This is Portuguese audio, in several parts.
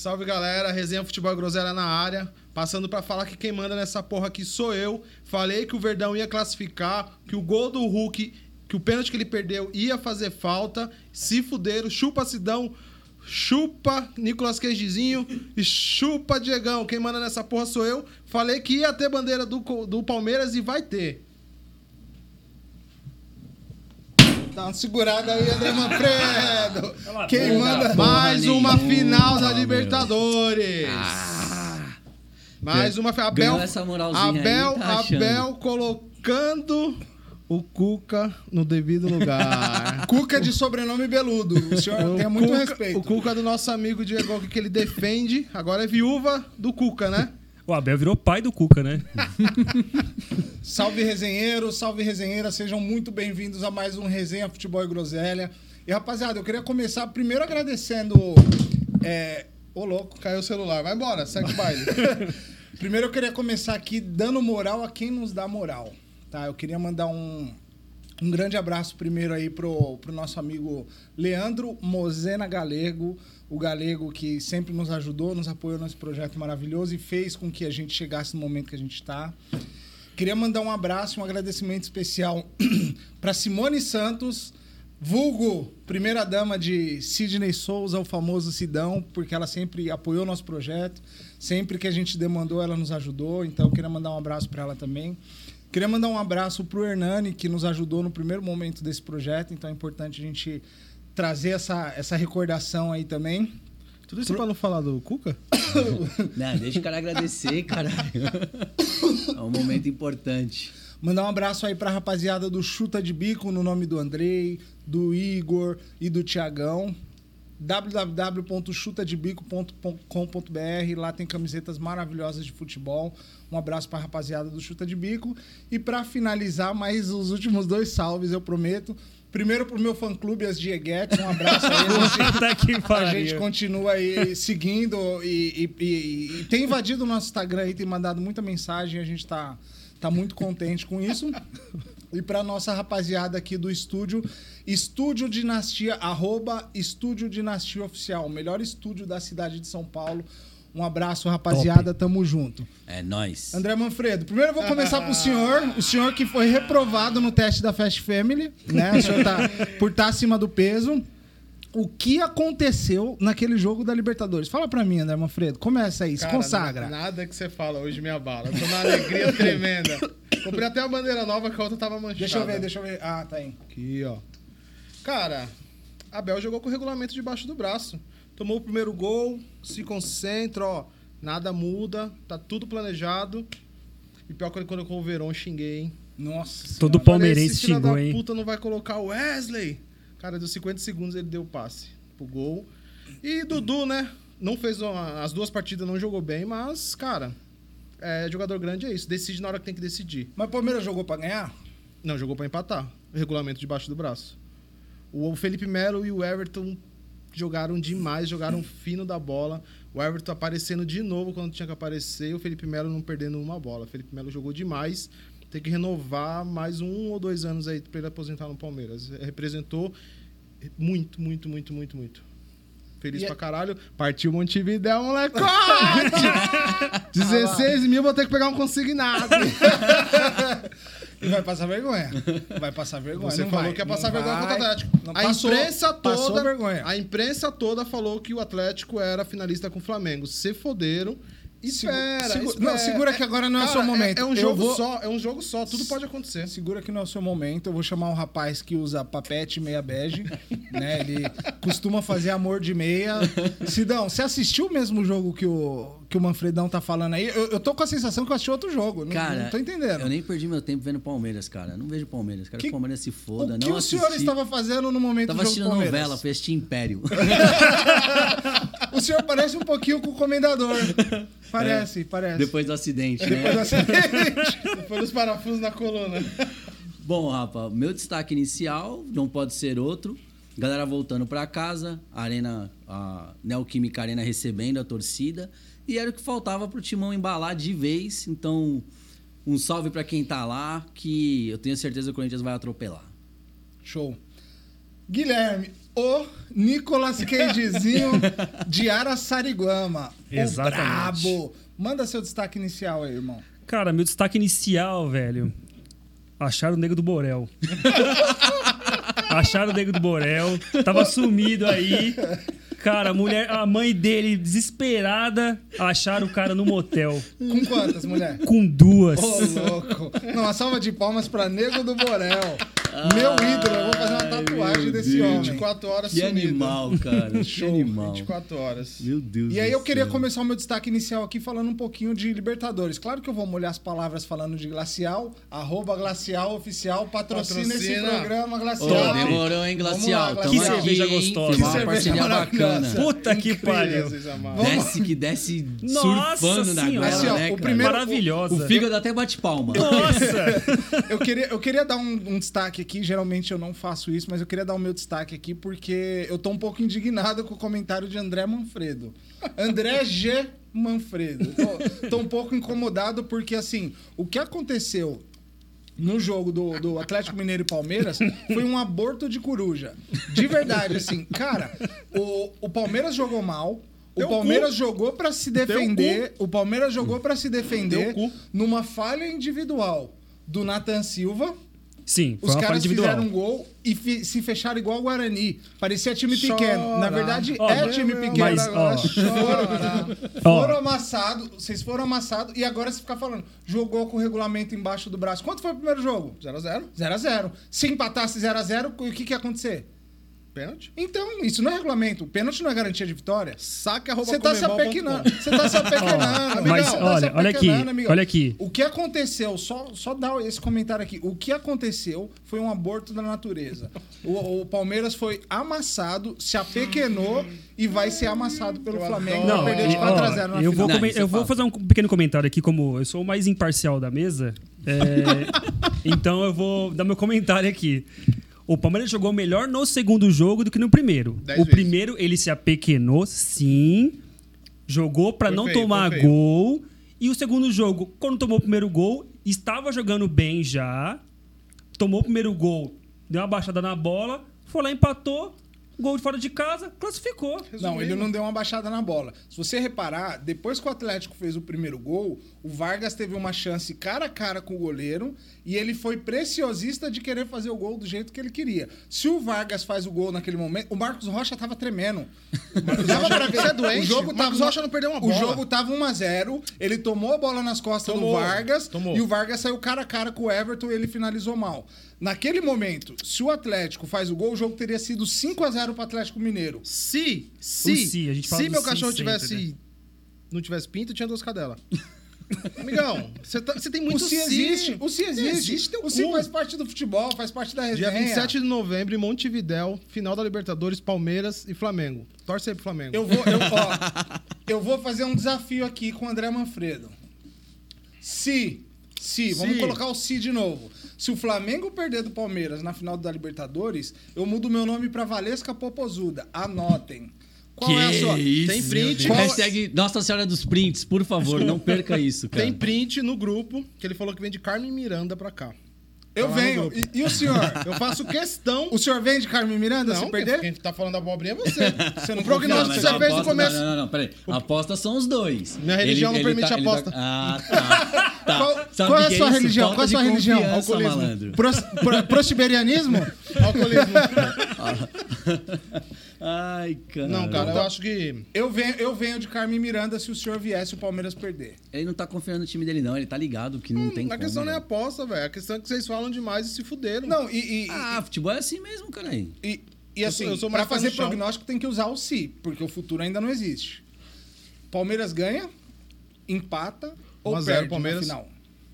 Salve galera, resenha Futebol Groselha na área. Passando pra falar que quem manda nessa porra aqui sou eu. Falei que o Verdão ia classificar, que o gol do Hulk, que o pênalti que ele perdeu ia fazer falta. Se fuderam, chupa Sidão, chupa Nicolas Queijezinho e chupa Diegão. Quem manda nessa porra sou eu. Falei que ia ter bandeira do, do Palmeiras e vai ter. Dá uma segurada aí, André Manfredo. Quem manda mais uma final da. Libertadores. Mais uma Abel, Abel, tá. Abel colocando o Cuca no devido lugar. Cuca de sobrenome Beludo. O senhor tenha muito Cuca- respeito. O Cuca do nosso amigo Diego que ele defende, agora é viúva do Cuca, né? O Abel virou pai do Cuca, né? Salve resenheiro, salve resenheira, sejam muito bem-vindos a mais um Resenha Futebol e Groselha. E rapaziada, eu queria começar primeiro agradecendo. É... Ô, louco. Caiu o celular, vai embora, segue o baile. Primeiro eu queria começar aqui dando moral a quem nos dá moral. Tá? Eu queria mandar um, um grande abraço primeiro aí pro, pro nosso amigo Leandro Mozena Galego, o galego que sempre nos ajudou, nos apoiou nesse projeto maravilhoso e fez com que a gente chegasse no momento que a gente está. Queria mandar um abraço, um agradecimento especial para Simone Santos, vulgo primeira dama de Sidney Souza, o famoso Sidão, porque ela sempre apoiou nosso projeto, sempre que a gente demandou, ela nos ajudou. Então, queria mandar um abraço para ela também. Queria mandar um abraço pro Hernani, que nos ajudou no primeiro momento desse projeto, então é importante a gente trazer essa, essa recordação aí também. Tudo isso pra não falar do Cuca? Não, deixa o cara agradecer, caralho. É um momento importante. Mandar um abraço aí pra rapaziada do Chuta de Bico, no nome do Andrei, do Igor e do Tiagão. www.chutadebico.com.br Lá tem camisetas maravilhosas de futebol. Um abraço pra rapaziada do Chuta de Bico. E pra finalizar, mais os últimos dois salves, eu prometo. Primeiro pro meu fã-clube, as Dieguetes. Um abraço aí. a gente- que a gente continua aí seguindo e, e- e- e tem invadido o nosso Instagram aí, tem mandado muita mensagem, a gente tá, tá muito contente com isso. E pra nossa rapaziada aqui do estúdio, Estúdio Dinastia, arroba Estúdio Dinastia Oficial, o melhor estúdio da cidade de São Paulo. Um abraço, rapaziada, tamo junto. É nóis. André Manfredo, primeiro eu vou começar pro senhor, o senhor que foi reprovado no teste da Fast Family, né? O senhor tá por estar acima do peso. O que aconteceu naquele jogo da Libertadores? Fala pra mim, André Manfredo. Começa aí, se Cara, consagra. na- Nada que você fala hoje me abala. Eu tô numa alegria tremenda. Comprei até uma bandeira nova que a outra tava manchada. Deixa eu ver, deixa eu ver. Ah, tá aí. Aqui, ó. Cara, Abel jogou com o regulamento debaixo do braço. Tomou o primeiro gol, se concentra, ó. Nada muda, tá tudo planejado. E pior que quando eu o Verón, xinguei, hein? Nossa. Todo Senhora. palmeirense Falei, xingou, da hein? puta não vai colocar o Wesley. Cara, deu 50 segundos ele deu o passe pro gol. E Dudu, né? Não fez uma- as duas partidas, não jogou bem, mas, cara, é, jogador grande é isso. Decide na hora que tem que decidir. Mas o Palmeiras jogou pra ganhar? Não, jogou pra empatar. Regulamento debaixo do braço. O Felipe Melo e o Everton jogaram demais, jogaram fino da bola. O Everton aparecendo de novo quando tinha que aparecer. O Felipe Melo não perdendo uma bola. O Felipe Melo jogou demais. Tem que renovar mais um ou dois anos aí pra ele aposentar no Palmeiras. Representou muito, muito, muito, muito, muito. Feliz E é- pra caralho. Partiu Montevidéu, molecote! 16 mil, vou ter que pegar um consignado. E vai passar vergonha. Vai passar vergonha. Você não falou vai, que ia passar vergonha vai. contra o Atlético. Não a passou, imprensa toda, vergonha. a imprensa toda falou que o Atlético era finalista com o Flamengo. Se foderam. Espera, segu- espera. não, segura que agora não é seu momento. É, um Eu jogo vou- só, é um jogo só, tudo pode acontecer. Segura que não é o seu momento. Eu vou chamar um rapaz que usa papete meia bege. né? Ele costuma fazer amor de meia. Sidão, você assistiu o mesmo jogo que o, que o Manfredão tá falando aí? Eu, eu tô com a sensação que eu assisti outro jogo. Não, Cara, não tô entendendo. Eu nem perdi meu tempo vendo Palmeiras, cara. Não vejo Palmeiras. Quero que, o Palmeiras se foda. o que não o senhor estava fazendo no momento Tava do jogo assistindo do Palmeiras? novela, fui assistir Império. O senhor parece um pouquinho com o comendador. Parece, parece. Depois do acidente, Depois né? do acidente. Depois dos parafusos na coluna. Bom, Rafa, meu destaque inicial não pode ser outro. Galera voltando pra casa, a Arena, a Neoquímica Arena recebendo a torcida. E era o que faltava pro Timão embalar de vez. Então, um salve pra quem tá lá, que eu tenho certeza que o Corinthians vai atropelar. Show. Guilherme, o Nicolas Cagezinho de Araçariguama. Exatamente. O brabo. Manda seu destaque inicial aí, irmão. Cara, meu destaque inicial, velho. Acharam o nego do Borel. Acharam o nego do Borel. Tava sumido aí. Cara, a mulher, a mãe dele, desesperada, acharam o cara no motel. Com quantas, mulher? Com duas. Ô, louco. Não, uma salva de palmas pra Nego do Borel. Meu ídolo, eu vou fazer uma Ai, tatuagem meu desse Deus. homem. 24 horas Que sumido. animal, cara. Que Show. animal. 24 horas. Meu Deus E aí do eu queria céu. começar o meu destaque inicial aqui falando um pouquinho de Libertadores. Claro que eu vou molhar as palavras falando de Glacial, arroba Glacial Oficial, patrocina, esse Patrocina. programa, Ô, Glacial. demorou, hein, Glacial? Lá, Que Glacial. aqui, cerveja gostosa. Que cerveja bacana. Puta que pariu. Desce que desce Nossa surfando na goela, Assim, ó, né, o primeiro- Maravilhosa. O fígado até bate palma. Nossa! Eu queria, eu queria dar um, um destaque aqui, geralmente eu não faço isso, mas eu queria dar o meu destaque aqui porque eu tô um pouco indignado com o comentário de André Manfredo. André G. Manfredo. Tô, tô um pouco incomodado porque, assim, o que aconteceu no jogo do, do Atlético Mineiro e Palmeiras foi um aborto de coruja. De verdade, assim, cara, o, o Palmeiras jogou mal. O Palmeiras jogou pra se defender. O Palmeiras jogou pra se defender Teu cu. numa falha individual do Nathan Silva. Sim, foi Os uma caras individual. fizeram um gol e fi- se fecharam igual o Guarani. Parecia time Chora. pequeno. Na verdade, Ó, é time pequeno. mas, agora. Ó. Foram amassados. Vocês foram amassados e agora você fica falando. Jogou com o regulamento embaixo do braço. Quanto foi o primeiro jogo? 0x0. 0x0. Se empatasse 0x0, o que, que ia acontecer? Pênalti. Então, isso não é regulamento. O pênalti não é garantia de vitória. Saca arroba Você tá se comembol.com. apequenando. Você tá se apequenando. amigão. Mas Tá se olha, olha aqui, amigão. olha aqui. O que aconteceu, só, só dá esse comentário aqui. O que aconteceu foi um aborto da natureza. O, o Palmeiras foi amassado, se apequenou e vai ser amassado pelo Eu Flamengo. Não, Vai perder de e, 4 ó, a 0 na eu final. vou, Não, eu é vou fazer um pequeno comentário aqui, como eu sou o mais imparcial da mesa, é, então eu vou dar meu comentário aqui. O Palmeiras jogou melhor no segundo jogo do que no primeiro. Dez o vezes. primeiro ele se apequenou, sim, jogou pra Foi não feio, tomar gol. E o segundo jogo, quando tomou o primeiro gol, estava jogando bem já, tomou o primeiro gol, deu uma baixada na bola, foi lá, empatou, gol de fora de casa, classificou. Não, ele não deu uma baixada na bola. Se você reparar, depois que o Atlético fez o primeiro gol, o Vargas teve uma chance cara a cara com o goleiro e ele foi preciosista de querer fazer o gol do jeito que ele queria. Se o Vargas faz o gol naquele momento, o Marcos Rocha tava tremendo. Dava pra ver. É doente? O jogo O Marcos tava, Rocha não perdeu uma O bola. jogo tava 1 a 0 ele tomou a bola nas costas Tomou, do Vargas tomou. e o Vargas saiu cara a cara com o Everton e ele finalizou mal. Naquele momento, se o Atlético faz o gol, o jogo teria sido 5 a 0 pro Atlético Mineiro. Se, se, O se, a gente fala se do meu cachorro sempre, tivesse né? não tivesse pinto, tinha duas cadelas. Amigão, você tá- você tem O muito se existe, o se existe. teu o se cu. faz parte do futebol, faz parte da Dia resenha. 27 de novembro, em Montevidéu, final da Libertadores, Palmeiras e Flamengo. Torce aí pro Flamengo. Eu vou, eu, ó, eu vou fazer um desafio aqui com o André Manfredo. Se, se, vamos Se. colocar o se de novo. Se o Flamengo perder do Palmeiras na final da Libertadores, eu mudo meu nome pra Valesca Popozuda. Anotem. Qual que é a sua? isso? Tem print. Qual- Hashtag Nossa Senhora dos Prints, por favor, não perca isso, cara. Tem print no grupo que ele falou que vem de Carmen Miranda pra cá. Eu Tá venho. E, e o senhor? Eu faço questão. O senhor vem de Carmen Miranda se Não, perder? quem, tá falando abobrinha é você. Você não o prognóstico confia, que você fez no começo. Não, não, não, peraí. A aposta são os dois. Minha religião não permite ele aposta. Ah, tá. tá. Qual, qual é a sua isso? religião? Qual é a sua religião? Alcoolismo. Pros, pro, prostiberianismo? Alcoolismo. Ai, cara. Não, cara, eu acho que. Eu venho, eu venho de Carmen Miranda se o senhor viesse o Palmeiras perder. Ele não tá confiando no time dele, não. Ele tá ligado que não tem a como. questão não é velho. aposta, velho. A questão é que vocês falam demais e se fuderam. Não, e, e, Ah, futebol é assim mesmo, cara. aí. e, e Eu assim, sou- eu sou pra fazer no prognóstico tem que usar o se, porque o futuro ainda não existe. Palmeiras ganha, empata ou 1 a 0 perde Palmeiras. na final.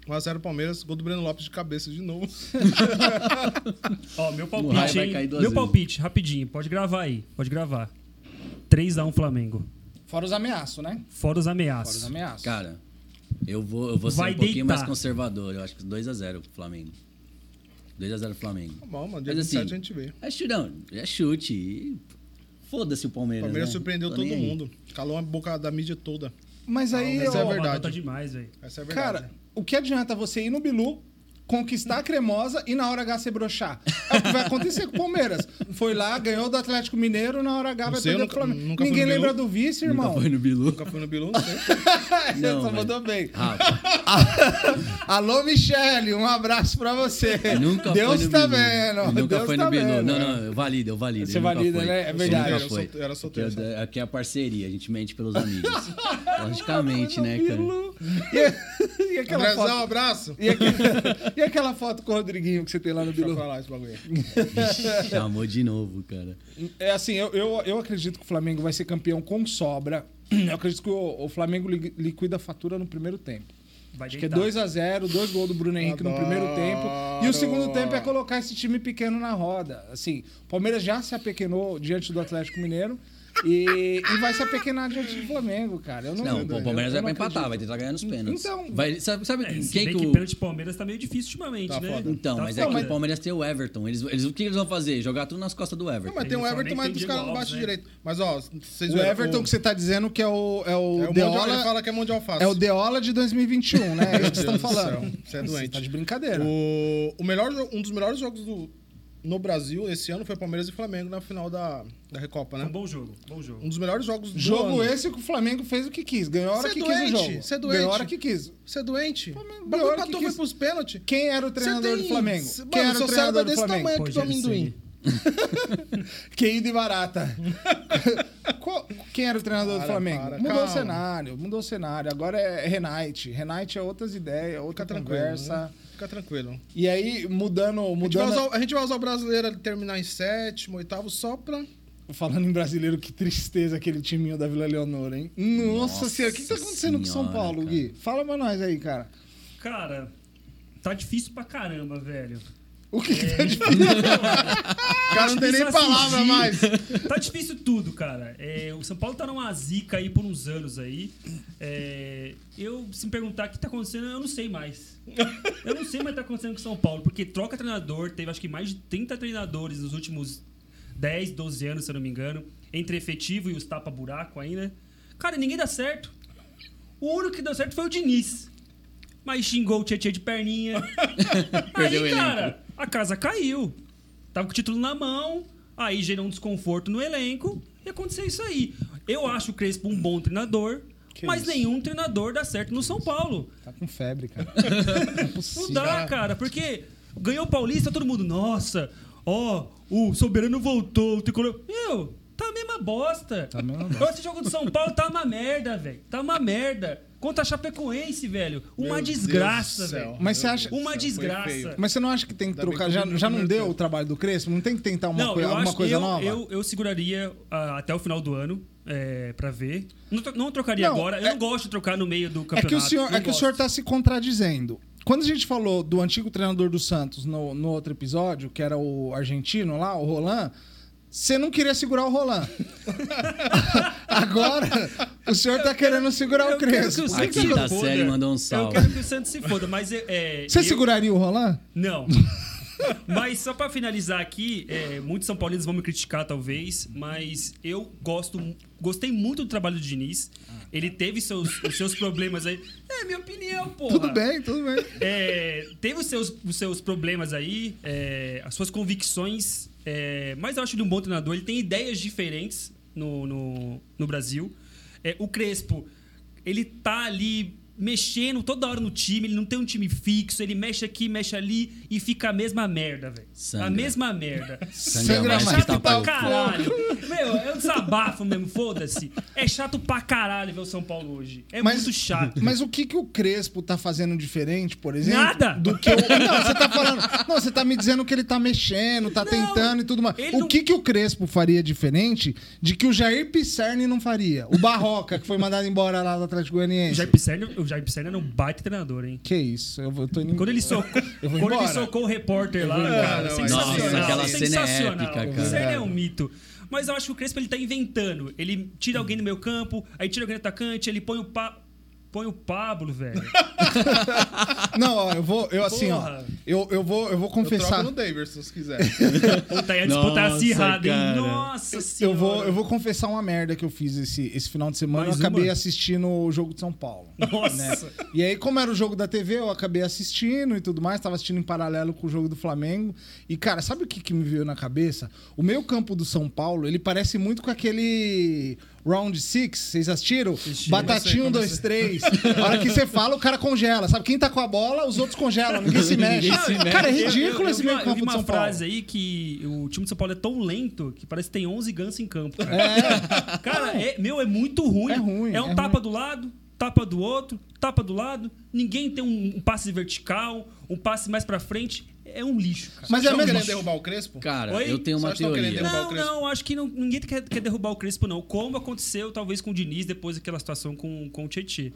1x0 Palmeiras, gol do Breno Lopes de cabeça de novo. Ó, meu No palpite, vai hein? cair duas Meu vezes. palpite, rapidinho, pode gravar aí, pode gravar. 3x1 Flamengo. Fora os ameaços, né? Fora os Fora ameaços. os ameaços. Cara, eu vou, eu vou ser Vai um pouquinho deitar. mais conservador. Eu acho que 2x0 pro Flamengo. 2x0 Flamengo. Tá bom, mano. Dia Mas 27 assim, a gente vê. É chute, não, é chute. Foda-se o O Palmeiras. Palmeiras né? surpreendeu Tô todo nem aí. mundo. Calou a boca da mídia toda. Mas aí, Essa é ó, verdade. Tá demais, velho. Essa é a verdade. cara, o que adianta você ir no Bilu, conquistar a cremosa e na hora H se broxar. É o que vai acontecer com o Palmeiras. Foi lá, ganhou do Atlético Mineiro, na hora H Não vai sei, eu perder nunca- Flamengo. nunca Ninguém lembra Bilu. do vice, Nunca irmão. foi no Bilu. Nunca fui no Bilu, não sei. Não, mas- mandou bem. Alô, Michele, um abraço pra você. nunca Deus foi no tá Bilu. vendo. Nunca Deus foi tá no Bilu. vendo. Não, não, eu valido, eu valido. Você nunca valida, foi. né? É verdade. Nunca Era foi. solteiro, era solteiro, Aqui é- só. Aqui é a parceria, a gente mente pelos amigos. Logicamente, né, cara? E, e aquela Andrezão, foto, abraço. e, aquela, e aquela foto com o Rodriguinho que você tem lá no Deixa Bilu? lá esse bagulho. Chamou de novo, cara. É assim, eu, eu, eu acredito que o Flamengo vai ser campeão com sobra. Eu acredito que o, o Flamengo li- liquida a fatura no primeiro tempo. Vai Acho que é deitar. 2x0, dois gols do Bruno Henrique no Adoro. primeiro tempo. E o segundo tempo é colocar esse time pequeno na roda. Assim, o Palmeiras já se apequenou diante do Atlético Mineiro e, e vai se apequenar diante do Flamengo, cara. Eu não, Não, o Palmeiras eu vai pra empatar, vai tentar ganhar nos pênaltis. Então- vai, sabe sabe É, quem que que o... pênalti Palmeiras tá meio difícil ultimamente, Tá né? foda. Então, Tá mas é foda. que o Palmeiras tem o Everton. Eles, eles, o que eles vão fazer? Jogar tudo nas costas do Everton. Não, mas tem o o Everton, mas os caras não batem né? direito. Mas, ó, vocês O Everton que você tá dizendo que é o, é o, é o mundial, Deola. fala que é mão de alface. É o Deola de 2021, né? É isso que vocês estão falando. você é doente. tá de brincadeira. O, o melhor, um dos melhores jogos do, no Brasil esse ano foi Palmeiras e Flamengo na final da, da Recopa, Foi um né? bom jogo, bom jogo. Um dos melhores jogos do Jogo ano. esse que o Flamengo fez o que quis. Ganhou a hora Cê é que doente, quis o jogo. cê é doente. Ganhou a hora que quis. Você é doente? Flamengo O bagulho ganhou a hora que empatou, foi quis. pros pênaltis. Quem era o Você treinador tem- do Flamengo? Mano, Quem era o seu cérebro treinador é do desse Flamengo? tamanho aqui do Rogério amendoim. Quem barata. Qual- Quem era o treinador do Para, Flamengo? para, mudou calma. o cenário, mudou o cenário. Agora é Renate. Renate é outras ideias, outra Fica tranquilo. conversa. né? Fica tranquilo. E aí, mudando. A gente, vai mudando usar, a gente vai usar o brasileiro ali terminar em sétimo, oitavo, só pra. Falando em brasileiro, que tristeza aquele timinho da Vila Leonor, hein? Nossa, Nossa senhora, o que, tá acontecendo com São senhora, Paulo, cara. Gui? Fala pra nós aí, cara. Cara, tá difícil pra caramba, velho. O que, que tá É. difícil? Cara, não tem nem Difícil palavra mais. Tá difícil tudo, cara. É, o São Paulo tá numa zica aí por uns anos aí. É, eu, se me perguntar o que tá acontecendo, eu não sei mais. Eu não sei mais o que tá acontecendo com o São Paulo, porque troca treinador, teve acho que mais de 30 treinadores nos últimos 10, 12 anos, se eu não me engano, entre efetivo e os tapa-buraco ainda. Cara, ninguém dá certo. O único que deu certo foi o Diniz. Mas xingou o Tietchan de perninha. Perdeu o aí, elenco. cara, a casa caiu. Tava com o título na mão, aí gerou um desconforto no elenco e aconteceu isso aí. Eu acho o Crespo um bom treinador, Que mas isso. nenhum treinador dá certo no São Paulo. Tá com febre, cara. Não é Não dá, cara, porque ganhou o Paulista, todo mundo, nossa, ó, o Soberano voltou, o Tricolor. Meu, tá a mesma bosta. Tá a mesma bosta. Esse jogo do São Paulo tá uma merda, velho. Tá uma merda. Contra a Chapecoense, velho. Uma Meu desgraça, velho. Mas você acha- Uma desgraça. Mas você não acha que tem que Ainda trocar? Já, já não deu o trabalho do Crespo? Não tem que tentar uma, Não, coi- eu alguma acho coisa eu, nova? Eu, eu seguraria ah, até o final do ano é, pra ver. Não, não trocaria Não, agora. Eu é- não gosto de trocar no meio do É campeonato. que o senhor, é que o senhor está se contradizendo. Quando a gente falou do antigo treinador do Santos no, no outro episódio, que era o argentino lá, o Roland, você não queria segurar o Roland. Agora, o senhor está querendo segurar o eu quero que Crespo. o A Santos se quinta foda. série mandou um Eu salve. quero que o Santos se foda, mas é, é, Você eu- seguraria o Roland? Não. Mas só pra finalizar aqui, é, muitos São Paulinos vão me criticar, talvez, mas eu gosto, gostei muito do trabalho do Diniz. Ele teve seus, os seus problemas aí. É minha opinião, porra. Tudo bem, tudo bem. É, teve os seus, os seus problemas aí, é, as suas convicções, é, mas eu acho ele um bom treinador. Ele tem ideias diferentes no, no, no Brasil. É, o Crespo, ele tá ali mexendo toda hora no time, ele não tem um time fixo, ele mexe aqui, mexe ali e fica a mesma merda, velho. A mesma merda. Sangra que chato que pra tá caralho. Meu, é um desabafo mesmo, foda-se. É chato pra caralho ver o São Paulo hoje. É Mas- muito chato. Mas o que, que o Crespo tá fazendo diferente, por exemplo? Nada! Do que o... Não, você tá falando. Não, você tá me dizendo que ele tá mexendo, tá Não, tentando e tudo mais. O não- que, que o Crespo faria diferente de que o Jair Pisserni não faria? O Barroca, que foi mandado embora lá do Atlético O Goianiense. Jair Pisserni, o Jair Pisserni era um baita treinador, hein? Que isso? Eu, vou- tô indo. Quando ele socou, Eu vou quando ele socou o repórter lá, cara, sensacional. Nossa, aquela cena é sensacional. épica, cara. Aí é um mito. Mas eu acho que o Crespo ele tá inventando. Ele tira alguém do meu campo, aí tira alguém do atacante, ele põe o pa... Põe o Pablo, velho. Não, ó, eu vou, eu assim, ó. Eu, eu vou, eu vou Eu confessar. troco no Daverson, se quiser. Puta, aí a disputa Nossa, acirrada, hein? cara. Nossa senhora. Eu vou, eu vou confessar uma merda que eu fiz esse, esse final de semana. Mais eu acabei uma? assistindo o jogo de São Paulo. Nossa. né? E aí, como era o jogo da TV, eu acabei assistindo e tudo mais. Tava assistindo em paralelo com o jogo do Flamengo. E, cara, sabe o que, que me veio na cabeça? O meio campo do São Paulo, ele parece muito com aquele Round Six. Vocês assistiram? Assisti. Batatinha, um, dois, três. A hora que você fala, o cara congela. Sabe? Quem tá com a bola, os outros congelam. Ninguém se mexe. Ninguém se mexe. Cara, é Eu- eu- ridículo eu esse vi meio uma- Eu vi campo de uma São Paulo. frase aí que o time de São Paulo é tão lento que parece que tem 11 gansos em campo. Cara, É. Cara, é, meu, é muito ruim. É ruim, É um é tapa do lado, tapa do outro, tapa do lado. Ninguém tem um, um passe vertical, um passe mais pra frente. É um lixo, cara. Mas é mesmo. querendo derrubar o Crespo? Cara, Oi? eu tenho uma querendo teoria. derrubar o Não, Crespo? não, acho que não- ninguém quer, quer derrubar o Crespo, não. Como aconteceu, talvez, com o Diniz depois daquela situação com, com o Tietchan.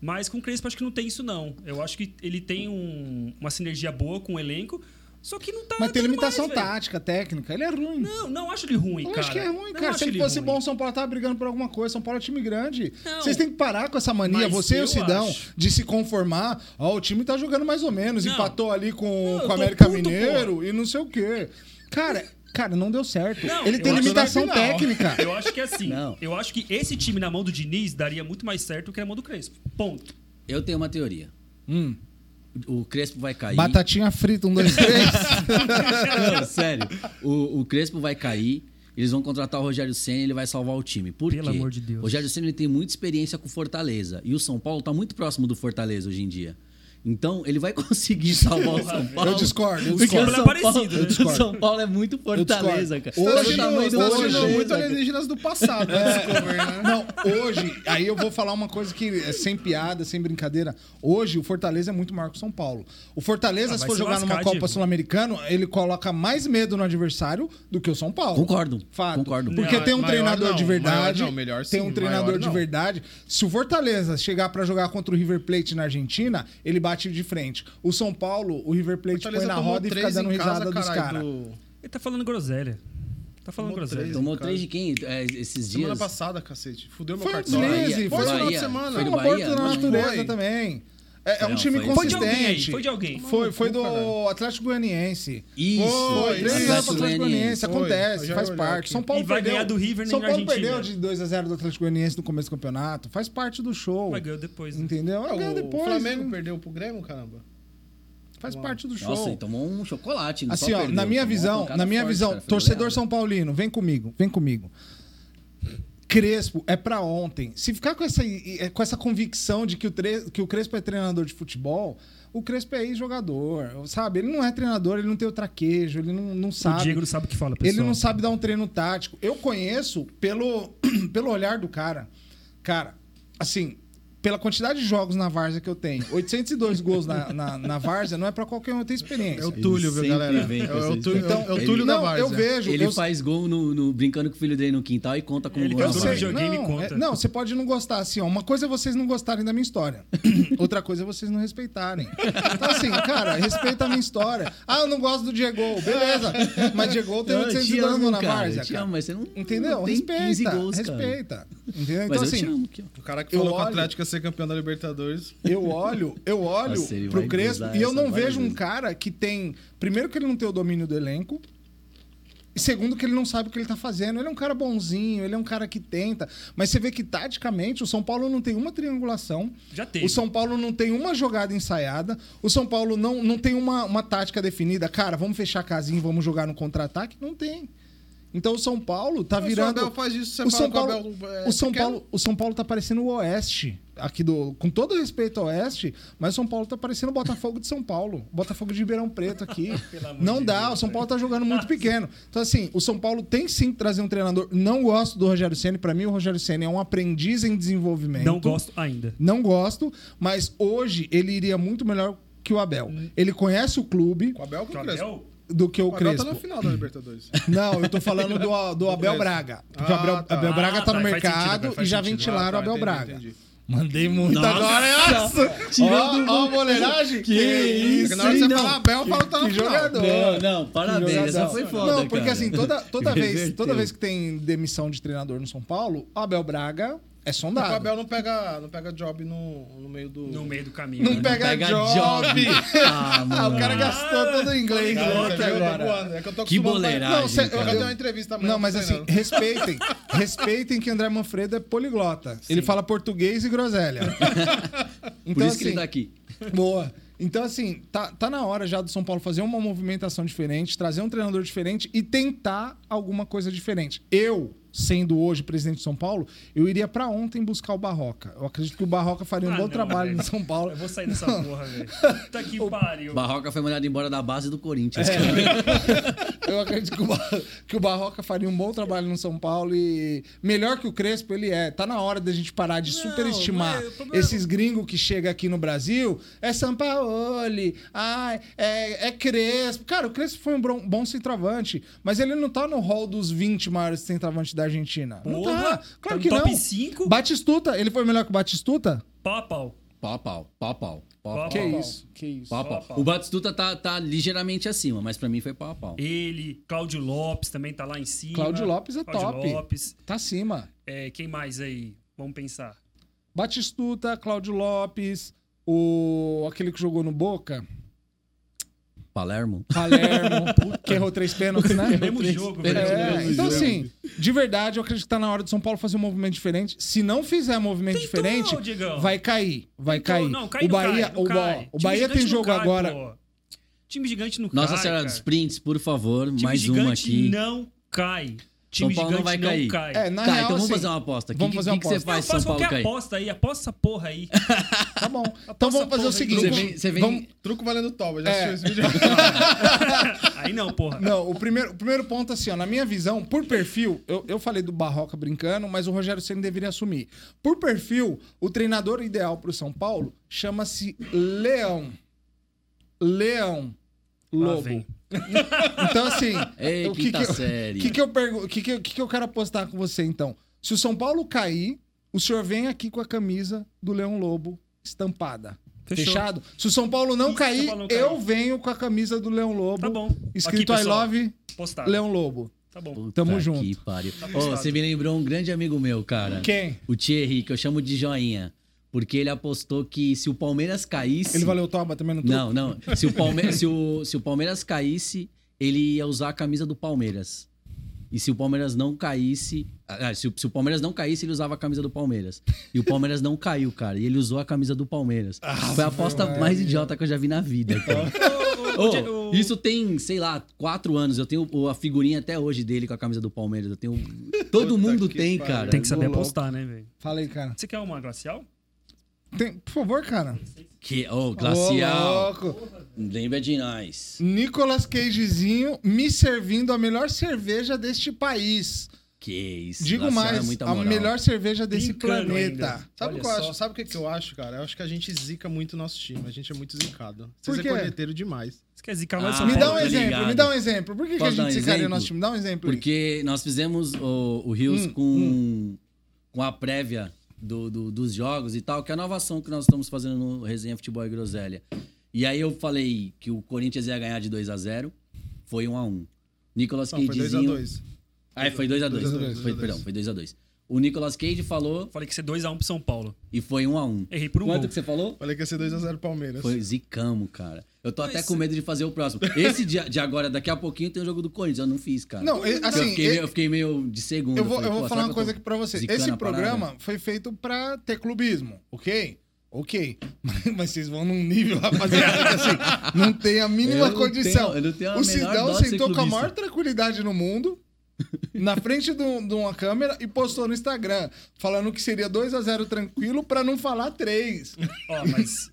Mas com o Crespo, acho que não tem isso, não. Eu acho que ele tem um- uma sinergia boa com o elenco, só que não tá. Mas tem limitação mais, tática, técnica. Ele é ruim. Não, não acho ele ruim, Eu cara. acho que é ruim, Não cara. Se ele fosse ruim. bom, o São Paulo tava brigando por alguma coisa. São Paulo é time grande. Não. Vocês têm que parar com essa mania, Mas você e o Sidão, acho. de se conformar. Ó, o time tá jogando mais ou menos. Não. Empatou ali com, Não, o América puto, Mineiro e não sei o quê. Cara, cara, não deu certo. Não, ele tem limitação final. técnica. Eu acho que é assim. Não. Eu acho que esse time na mão do Diniz daria muito mais certo do que na mão do Crespo. Ponto. Eu tenho uma teoria. Hum. O Crespo vai cair. Batatinha frita, um, dois, três. Não, sério. O, o Crespo vai cair. Eles vão contratar o Rogério Senna e ele vai salvar o time. Por Pelo quê? amor de Deus. O Rogério Senna ele tem muita experiência com Fortaleza. E o São Paulo tá muito próximo do Fortaleza hoje em dia. Então, ele vai conseguir salvar o São Paulo. Eu discordo, eu Porque discordo. o São, é Paulo, parecido, né? Eu discordo. o São Paulo é muito Fortaleza, cara. tá Hoje- do tá hoje- muito alienígenas do passado, né? Né? Não, hoje, aí eu vou falar uma coisa que é sem piada, sem brincadeira. Hoje, o Fortaleza é muito maior que o São Paulo. O Fortaleza, Ah, se for se jogar numa Copa. Sul-Americana, ele coloca mais medo no adversário do que o São Paulo. Concordo. Fato. Concordo. Porque Não, tem um treinador não, de verdade. maior não, melhor tem sim, um treinador maior de verdade. Se o Fortaleza chegar pra jogar contra o River Plate na Argentina, ele bate de frente. O São Paulo, o River Plate põe Fortaleza na roda e fica dando em casa, risada dos caras. do- Ele tá falando groselha. Tá falando Tomou groselha. três. Tomou cara. três de quem é, esses Semana dias? passada, cacete. Fudeu meu Foi cartão. Bahia. foi semana. Foi Foi do Bahia? aborto da Não natureza foi. também. É, é um Não, time foi- Foi de alguém aí, consistente. foi de alguém. Foi, foi do. Atlético Goianiense. Isso. Foi, Três Atlético anos pro Atlético Goianiense. Acontece, faz parte. aqui. São Paulo E vai perdeu, ganhar do River São Paulo Argentina. perdeu de 2x0 do Atlético Goianiense no começo do campeonato. Faz parte do show. Mas ganhou depois. né? Entendeu? Ah, Ganhou o depois. Flamengo né? perdeu pro Grêmio, caramba. Faz parte do show. Nossa, ele tomou um chocolate. não Assim, só ó, perdeu, na minha visão, na minha forte, visão, cara, torcedor. São Paulino, vem comigo, vem comigo. Crespo é pra ontem. Se ficar com essa, com essa convicção de que o, que o Crespo é treinador de futebol, o Crespo é ex-jogador, sabe? Ele não é treinador, ele não tem o traquejo, ele não, não O sabe. Diego não sabe o que fala, pessoal. Ele não sabe dar um treino tático. Eu conheço pelo, pelo olhar do cara. Cara, assim, pela quantidade de jogos na Várzea que eu tenho, 802 gols na, na, na Várzea não é pra qualquer um ter experiência. É o Túlio, viu, galera? vem É com o, é Túlio, Então, é o Túlio da não, Várzea. eu vejo. Ele eu, faz gol no, no- brincando com o filho dele no quintal e conta como Ele gol. eu sei, videogame não, conta. é- não, você pode não gostar assim, ó. Uma coisa é vocês não gostarem da minha história. Outra coisa é vocês não respeitarem. Então, assim, cara, respeita a minha história. Ah, eu não gosto do Diego. Beleza. Mas Diego tem Não, eu te 802 amo, gols na cara, Várzea, eu te cara. amo, mas você não, Entendeu? não tem respeita. 15 gols, cara. respeita. Entendeu? Mas Então, eu te assim. O cara que falou que o Atlético ser campeão da Libertadores. eu olho, eu olho Nossa, pro Crespo e eu não vejo um vezes. cara que tem. Primeiro, que ele não tem o domínio do elenco. E segundo, que ele não sabe o que ele tá fazendo. Ele é um cara bonzinho, ele é um cara que tenta. Mas você vê que, taticamente, o São Paulo não tem uma triangulação. Já teve. O São Paulo não tem uma jogada ensaiada. O São Paulo não, não tem uma, uma tática definida. Cara, vamos fechar a casinha e vamos jogar no contra-ataque? Não tem. Então o São Paulo tá virando. O Abel faz isso, você o fala São que o Paulo, Abel é o São. Paulo, o São Paulo tá parecendo o Oeste aqui do, com todo respeito ao Oeste, mas o São Paulo tá parecendo o Botafogo de São Paulo, Botafogo de Ribeirão Preto aqui. Não dá, Deus, o São Paulo tá jogando muito pequeno. Então assim, o São Paulo tem sim que trazer um treinador. Não gosto do Rogério Ceni, para mim o Rogério Ceni é um aprendiz em desenvolvimento. Não gosto ainda. Não gosto, mas hoje ele iria muito melhor que o Abel. Ele conhece o clube Com o Abel o? Abel, do que o, O Abel Crespo. tá na final da Libertadores. Não, eu tô falando do, do Abel. Braga. Porque o Ah, Abel, tá. Abel Braga Ah, tá no tá, faz mercado sentido, e já sentido. ventilaram Ah, o tá, Abel entendi, Braga. entendi. Mandei muito Nossa! agora. Nossa! Tirou Ó, do- ó a boleiragem. Que isso, na hora que você fala Abel, fala que tá Que jogador. Não, não, parabéns. Essa foi foda, Não, porque cara. assim, toda, toda, vez, toda vez que tem demissão de treinador no São Paulo, o Abel Braga É O sondado. Abel não pega, não pega job no, no meio do. No meio do caminho. Não né? pega, pega job. job. Ah, Ah, mano. o cara gastou todo o inglês Cara? Eu tô agora. É que eu tô Que boleiragem, Não, cê- eu já dei uma entrevista amanhã. Não, mas assim, treinando. respeitem. respeitem que André Manfredo é poliglota. Ele fala português e groselha. Então, Por isso que ele assim, tá aqui. Boa. Então, assim, tá, tá na hora já do São Paulo fazer uma movimentação diferente, trazer um treinador diferente e tentar alguma coisa diferente. Eu, sendo hoje presidente de São Paulo, eu iria pra ontem buscar o Barroca. Eu acredito que o Barroca faria um Ah, bom não, trabalho velho. no São Paulo. Eu vou sair dessa porra, velho. Puta que pariu. Barroca foi mandado embora da base do Corinthians. É. Eu acredito que o, Bar- que o Barroca faria um bom trabalho no São Paulo e melhor que o Crespo ele é. Tá na hora da gente parar de Não, superestimar mas o problema- esses gringos que chegam aqui no Brasil. É Sampaoli, ai, é, é Crespo. Cara, o Crespo foi um bom, bom centroavante, mas ele não tá no hall dos 20 maiores centroavantes da Argentina. não Porra, tá. tá Claro no que top não. 5? Batistuta, ele foi melhor que o Batistuta? Pau a pau. Pau a pau, pau pau. Que pau. isso? Que isso? Pau Pau. O Batistuta tá, tá ligeiramente acima, mas pra mim foi pau a pau. Ele, Cláudio Lopes também tá lá em cima. Cláudio Lopes é Cláudio top. Lopes. Tá acima. É, quem mais aí? Vamos pensar. Batistuta, Cláudio Lopes, o aquele que jogou no Boca, Palermo. Palermo, que errou três pênaltis, né? Mesmo jogo. É, Mesmo então, jogo. assim, de verdade, eu acredito que tá na hora do São Paulo fazer um movimento diferente. Se não fizer um movimento Tentou, diferente, vai cair. Vai Então, cair. Não, cai o não Bahia, cai, não o, cai. O Bahia tem jogo cai, agora. pô. Time gigante não Nossa cai, Senhora cara. dos Prints, por favor, Time mais uma aqui. não cai. Time São Paulo não gigante vai cair. cai. É, na tá, real, então vamos assim, fazer uma aposta. Vamos que, fazer que, uma que você aposta. faz eu faço São Paulo qualquer cair? aposta aí, aposta essa porra aí. Tá bom. Então Aposta vamos fazer o seguinte. Você vem, você vem- vamos- Truco valendo toba, já É. assistiu esse vídeo? aí não, porra. Não, o primeiro, o primeiro ponto, assim, ó, na minha visão, por perfil, eu, eu falei do Barroca brincando, mas o Rogério Ceni deveria assumir. Por perfil, o treinador ideal pro São Paulo chama-se Leão. Leão. Lá Lobo. Então, assim, Ei, o que, que, que, que eu pergunto, que, que, eu- que que eu quero apostar com você, então? Se o São Paulo cair, o senhor vem aqui com a camisa do Leão Lobo estampada. Fechou. Fechado? Se o São Paulo não o cair, São Paulo não cair? eu venho com a camisa do Leão Lobo. Tá bom. Escrito Aqui, I love Postado. Leão Lobo. Tá bom. Puta Tamo que junto. pariu. Tá postado. você me lembrou um grande amigo meu, cara. Quem? O Thierry, que eu chamo de joinha. Porque ele apostou que se o Palmeiras caísse. Ele valeu toba também no truco? Não, não. Se o, Palme... se, o... se o Palmeiras caísse, ele ia usar a camisa do Palmeiras. E se o Palmeiras não caísse. ah, se, o... se o Palmeiras não caísse, ele usava a camisa do Palmeiras. E o Palmeiras não caiu, cara. E ele usou a camisa do Palmeiras. Foi a aposta mais idiota que eu já vi na vida, cara. Ô, isso tem, sei lá, quatro anos. Eu tenho o- a figurinha até hoje dele com a camisa do Palmeiras. Eu tenho. Todo mundo tem, cara. Tem que saber apostar, né, velho? Fala aí, cara. Você quer uma glacial? Tem- por favor, cara. Que, ô, glacial. Ô, louco. Lembra de nós. Nicolas Cagezinho me servindo a melhor cerveja deste país. Que isso. Digo é mais, muita a melhor cerveja desse Brincando planeta. ainda. Sabe o Olha que eu só. acho? Sabe o que, que eu acho, cara? Eu acho que a gente zica muito o nosso time. A gente é muito zicado. Por Vocês é quê? corneteiro demais. Você quer zicar mais Ah, Me dá um tô exemplo, ligado. me dá um exemplo. Por que, que a dar gente um o exemplo? nosso time? Dá um exemplo aí. Porque nós fizemos o, o Rios Hum, com, com a prévia do, do- dos jogos e tal, que é a nova ação que nós estamos fazendo no Resenha Futebol e Groselha. E aí eu falei que o Corinthians ia ganhar de 2 a 0 Foi 1 a 1 Nicolas Não, foi Cagezinho... 2x2. Ah, foi 2 a 2 2 a 2, Foi, 2 a 2. Perdão, foi 2 a 2 O Nicolas Cage falou Falei que ia ser 2x1 pro São Paulo. e foi 1 a 1 Errei por um Quanto gol. que você falou? Falei que ia ser 2x0 Palmeiras. Foi zicamo, cara. Eu tô até com medo de fazer o próximo. Esse de, de agora, daqui a pouquinho, tem o jogo do Corinthians. Eu não fiz, cara. Não, e- eu, assim, fiquei meio, eu fiquei meio de segundo. Eu vou, falei, eu vou falar uma coisa aqui pra você. zicando Esse programa foi feito pra ter clubismo, ok? Ok. Mas, vocês vão num nível, rapaziada, que assim, não tem a mínima Eu não condição. tenho- eu não tenho a o Sidão sentou com a maior tranquilidade no mundo, na frente de, um- de uma câmera e postou no Instagram, falando que seria 2 a 0 tranquilo pra não falar 3. Ó, mas.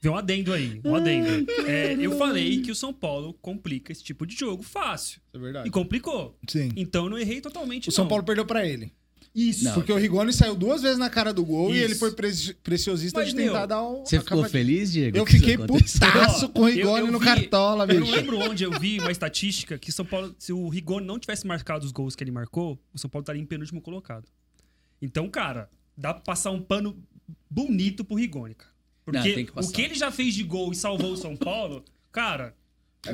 Vem um adendo aí. Um adendo. É, eu falei que o São Paulo complica esse tipo de jogo fácil. Isso é verdade. E complicou. Sim. Então eu não errei totalmente. O São não. Paulo perdeu pra ele. Isso. Não. Porque o Rigoni saiu duas vezes na cara do gol e Isso. ele foi preci- preciosista Mas, de tentar meu, dar o. Você ficou de- feliz, Diego? Eu fiquei putaço com o Eu- Rigoni eu no vi- Cartola, Eu não bicho. lembro onde eu vi uma estatística que São Paulo, se o Rigoni não tivesse marcado os gols que ele marcou, o São Paulo estaria em penúltimo colocado. Então, cara, dá pra passar um pano bonito pro Rigoni, cara. Não, Porque tem que o que ele já fez de gol e salvou o São Paulo, cara,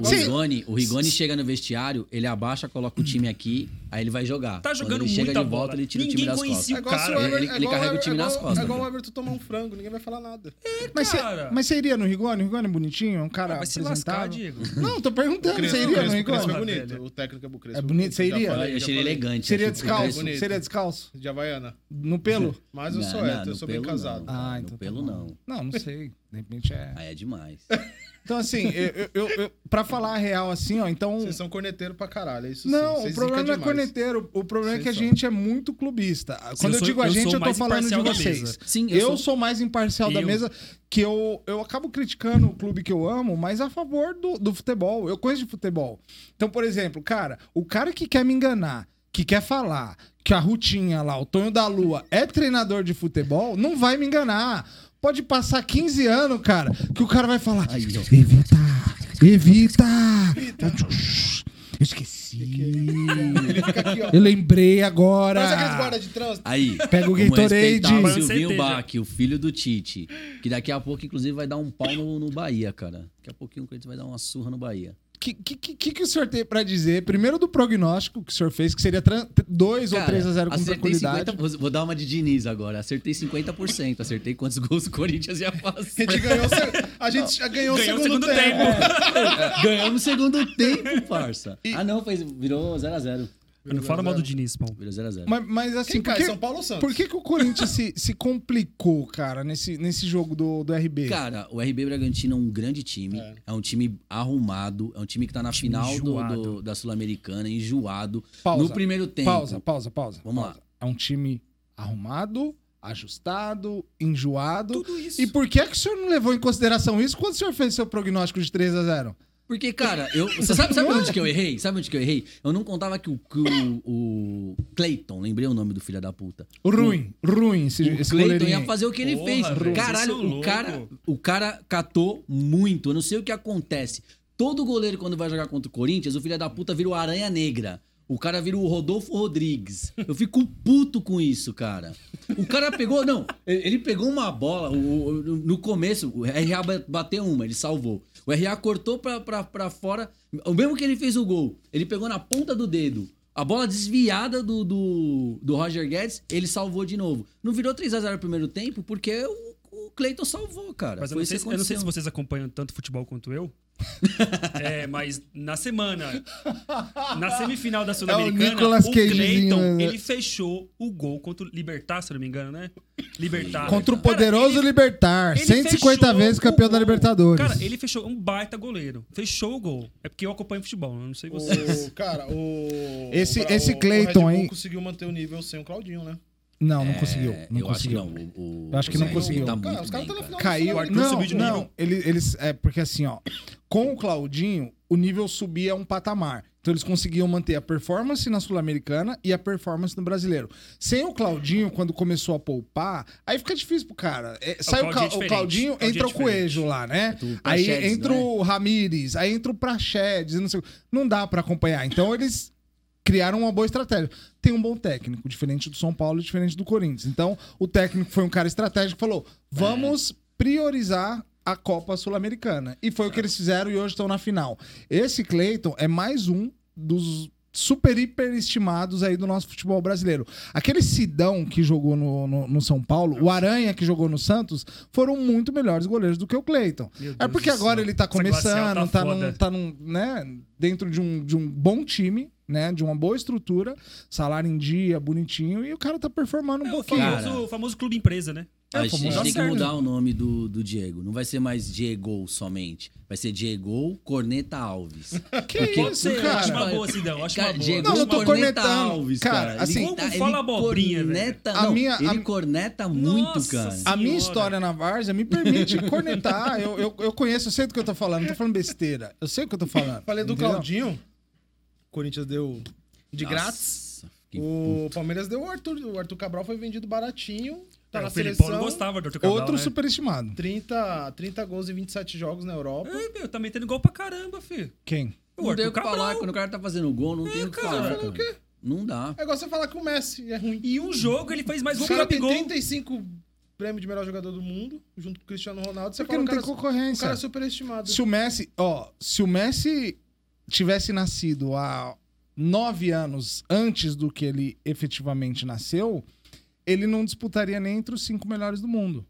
O Sim. Rigoni, o Rigoni chega no vestiário, ele abaixa, coloca o time aqui, aí ele vai jogar. Tá jogando ele chega de volta, bola. ele tira Ninguém o time das É costas. o Cara, Ever- ele- é ele igual- carrega o é time igual- nas costas, É igual o. Everton tomar um frango, ninguém vai falar nada. Mas você, Cara. mas você iria no Rigoni? O Rigoni é bonitinho? É um cara Vai se lascar? Diego. Não, tô perguntando. Crespo, Você iria no é Rigoni? Porra, bonito. O técnico é o Crespo. É bonito, você iria? falei, Eu achei ele elegante. Seria o descalço? bonito. Seria descalço? De Havaiana. No pelo? Mas eu sou hétero, eu no sou bem casado. não. Ah, no então tá pelo não. Não, não sei. De repente é. Aí é demais. Então, assim, eu, eu, eu- pra falar a real, assim, ó, então. Vocês são corneteiro pra caralho, é isso Não, sim. o problema não é demais. corneteiro. O problema é que a são. gente é muito clubista. Quando eu, sou- digo a gente, eu tô falando de vocês. Sim, eu eu, sou... sou... mais imparcial da mesa, que eu, eu acabo criticando o clube que eu amo, mas a favor do, do futebol. Eu conheço de futebol. Então, por exemplo, cara, o cara que quer me enganar, que quer falar que a Rutinha lá, o Tonho da Lua, é treinador de futebol, não vai me enganar. Pode passar 15 anos, cara, que o cara vai falar. Aí, ó. Evita! Evita! Eu esqueci. Aqui. Eu lembrei agora. Mas aqueles guarda de trânsito. Aí, Pega o Gatorade. o Silvinho. Bach, o filho do Tite. Que daqui a pouco, inclusive, vai dar um pau no, no Bahia, cara. Daqui a pouquinho o Corinthians vai dar uma surra no Bahia. O que, que, que, que o senhor tem pra dizer? Primeiro do prognóstico que o senhor fez, que seria 2 ou Cara, 3 a 0 com acertei tranquilidade. 50, vou- dar uma de Diniz agora. Acertei 50%. Acertei quantos gols o Corinthians ia A fazer. gente ganhou, a gente já ganhou, Ganhou o segundo, segundo tempo. Ganhamos o segundo tempo, parça. Ah, não, fez, virou 0x0. Não fala mal do Diniz, 0x0. Mas, mas assim, Quem por cai? que, São Paulo ou Santos? por que, que o Corinthians se, se complicou, cara, nesse, nesse jogo do, do RB? Cara, o RB Bragantino é um grande time. É. É, um time arrumado. É um time que tá na Time final do- enjoado. do- da Sul-Americana, enjoado. Pausa. No primeiro tempo. Pausa, pausa, pausa. Vamos pausa. É um time arrumado, ajustado, enjoado. Tudo isso. E por que, que o senhor não levou em consideração isso quando o senhor fez seu prognóstico de 3 a 0 Porque, cara, eu, você sabe, sabe onde que eu errei? Sabe onde que eu errei? Eu não contava que o, que o, o Clayton, lembrei o nome do filho da puta. Ruim, ruim esse, O esse Clayton ia fazer o que ele Porra, fez. velho, Caralho, o cara, o cara catou muito. Eu não sei o que acontece. Todo goleiro, quando vai jogar contra o Corinthians, o filho da puta vira o Aranha Negra. O cara vira o Rodolfo Rodrigues. Eu fico puto com isso, cara. O cara pegou. Não, ele pegou uma bola. o- o- no começo, o RA ba- bateu uma, ele salvou. O RA cortou pra fora. O mesmo que ele fez o gol. Ele pegou na ponta do dedo. A bola desviada do, do, do Roger Guedes, ele salvou de novo. Não virou 3x0 no primeiro tempo, porque o, o Cleiton salvou, cara. Mas eu não, sei, eu não sei se vocês acompanham tanto futebol quanto eu. é, mas na semana, na semifinal da Sul-Americana, Nicolas o Cagezinho, Cleiton, né? ele fechou o gol contra o Libertar, se eu não me engano, né? Libertar. Contra o Cara, poderoso ele- Libertar. ele 150 fechou vezes o campeão da. Libertadores. Cara, ele fechou um baita goleiro. Fechou o gol. É porque eu acompanho futebol, não sei vocês. O, cara, o. Esse- o- esse o hein? conseguiu manter o nível sem o Claudinho, né? Não, não conseguiu. É, Não eu conseguiu. acho que não. O, o- Eu acho que não conseguiu. Tá Cara, os caras estão na cara. final Caiu. Não, subiu de não. nível. Ele- Eles, é porque assim, ó. Com o Claudinho, o nível subia um patamar. Então eles conseguiam manter a performance na Sul-Americana e a performance no Brasileiro. Sem o Claudinho, quando começou a poupar, aí fica difícil pro cara. É, sai o, Claudinho é o diferente. Claudinho, O Claudinho entra é o Coelho lá, né? Aí entra né? o Ramires, aí entra o Praxedes, não sei Não dá pra acompanhar. Então eles criaram uma boa estratégia. Tem um bom técnico, diferente do São Paulo e diferente do Corinthians. Então, o técnico foi um cara estratégico que falou: vamos priorizar a Copa Sul-Americana. E foi o que eles fizeram e hoje estão na final. Esse Cleiton é mais um dos super hiper estimados aí do nosso futebol brasileiro. Aquele Sidão que jogou no, no, no São Paulo, o Aranha que jogou no Santos, foram muito melhores goleiros do que o Cleiton. É porque agora ele tá começando, tá tá, num, tá num, né, dentro de um, de um bom time, né, de uma boa estrutura, salário em dia, bonitinho, e o cara tá performando um É o pouquinho. famoso, Cara. o famoso clube empresa, né? A É, gente famoso. tem que mudar o nome do, do Diego. Não vai ser mais Diego somente. Vai ser Diego Corneta Alves. Que Porque- isso, Sei, eu cara? acho uma boa, Sidão. Acho Cara, uma boa. Diego Não, eu tô Corneta cornetando. Alves, Cara, cara. assim- Ele, tá, Como fala abobrinha, velho? corneta, A não, minha- ele a- corneta muito, Nossa cara. A minha Senhora. história na Várzea me permite cornetar. Eu, eu, eu conheço, eu sei do que eu tô falando. Não tô falando besteira. Eu sei o que eu tô falando. Falei do entendeu? Claudinho. Corinthians deu de. Nossa, que O Palmeiras deu o Arthur. O Arthur Cabral foi vendido baratinho. Tá É, na o Felipão não seleção. gostava do Arthur Cabral, Outro né? superestimado. 30, 30 gols em 27 jogos na Europa. É, meu, tá metendo gol pra caramba, filho. Quem? O Não tem Arthur o que falar. Cabral. Quando o cara tá fazendo gol, não tem o que cara, falar. falar o cara. quê? Não dá. É igual você falar que o Messi é ruim. E um jogo ele fez mais O gol que o cara tem Gabigol. 35 prêmio de melhor jogador do mundo, junto com o Cristiano Ronaldo. Você Porque fala, não o tem cara, o concorrência. cara é superestimado. Se o Messi, ó, se o Messi tivesse nascido há nove anos antes do que ele efetivamente nasceu, ele não disputaria nem entre os cinco melhores do mundo.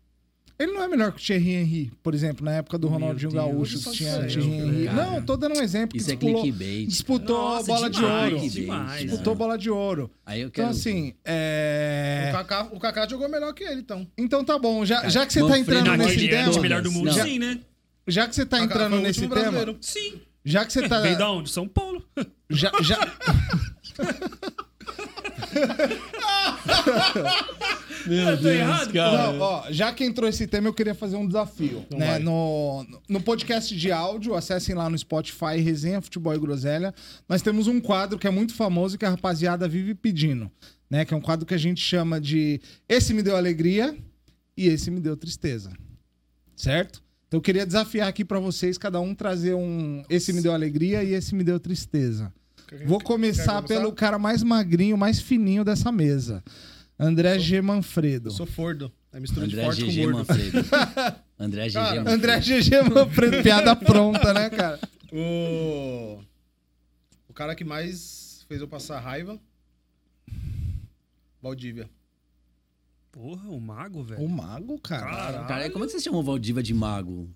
Ele não é melhor que o Thierry Henry, por exemplo, na época do Meu Ronaldinho Deus, Gaúcho, isso que é tinha Thierry Henry. cara. Não, tô dando um exemplo. Isso é que disputou- clickbait. Disputou Nossa, bola de demais, ouro. demais. Disputou bola de ouro. Aí eu quero. Então, assim, O, é... Kaká, o Kaká jogou melhor que ele, então. Então tá bom. Já, já que você tá entrando nesse tema... é o melhor do mundo, Não. sim, né? Já que você tá Kaká entrando o nesse tema... brasileiro. Sim. Já que você tá... Veio da onde? São Paulo. Já, já... eu tô errado, Não, ó, já que entrou esse tema, eu queria fazer um desafio. Então né? No, no podcast de áudio, acessem lá no Spotify, Resenha Futebol e Groselha. Nós temos um quadro que é muito famoso e que a rapaziada vive pedindo. Né? Que é um quadro que a gente chama de Esse me deu alegria e esse me deu tristeza. Certo? Então eu queria desafiar aqui pra vocês, cada um trazer um Esse me deu alegria e esse me deu tristeza. Vou começar começar? pelo cara mais magrinho, mais fininho dessa mesa. André G. Manfredo. Eu sou Fordo. É mistura André de forte GG com gordo. Manfredo. André GG Cara, Manfredo. André GG Manfredo, piada pronta, né, cara? O... o cara que mais fez eu passar raiva. Valdívia. Porra, o mago, velho. O mago, cara. Caralho. Cara, como é que você chamou o Valdiva de mago?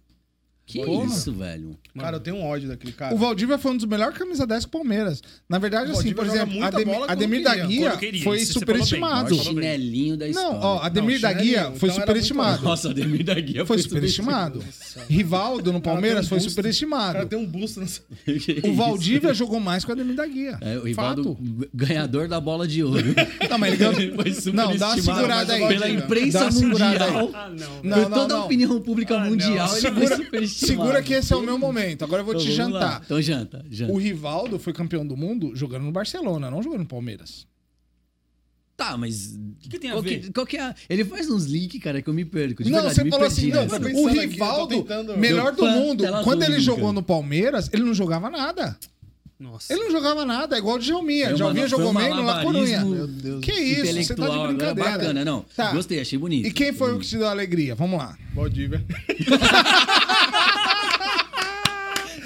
Que Porra. isso, velho? Cara, eu tenho um ódio daquele cara. O Valdívia foi um dos melhores camisa 10 com o Palmeiras. Na verdade, assim, por exemplo, Ademir, Ademir da. Guia queria, foi superestimado. O chinelinho da história. Não, ó, Ademir da chinelinho, Guia então foi superestimado. Nossa, Ademir da Guia Foi superestimado. Rivaldo no Palmeiras um foi busto. O cara superestimado. tem um busto nessa... O Valdívia jogou mais que o Ademir da Guia. É, o Rivaldo, Fato. ganhador da bola de ouro. Não, mas ele ganhou. Foi Não, dá uma superestimado segurada aí. Pela imprensa mundial. Ah, não. Não, por toda a opinião pública Ah, mundial, ele foi superestimado. Segura que esse é o meu momento. Agora eu vou Então, te vamos lá. jantar. Então janta, janta. O Rivaldo foi campeão do mundo jogando no Barcelona, não jogando no Palmeiras. Tá, mas. que que tem a qual ver? Que, qual que é a... Ele faz uns links, cara, que eu me perco. De não, verdade, você me falou assim, não, tô o pensando aqui, Rivaldo, tentando- melhor do mundo, quando ele jogou no Palmeiras, ele não jogava nada. Nossa. Ele não jogava nada, é igual o Djalminha. Foi uma- Djalminha foi jogou bem no La Deus. Que isso, você tá de brincadeira. bacana, não. Tá. Gostei, achei bonito. E quem foi o que te deu alegria? Vamos lá. Valdívia.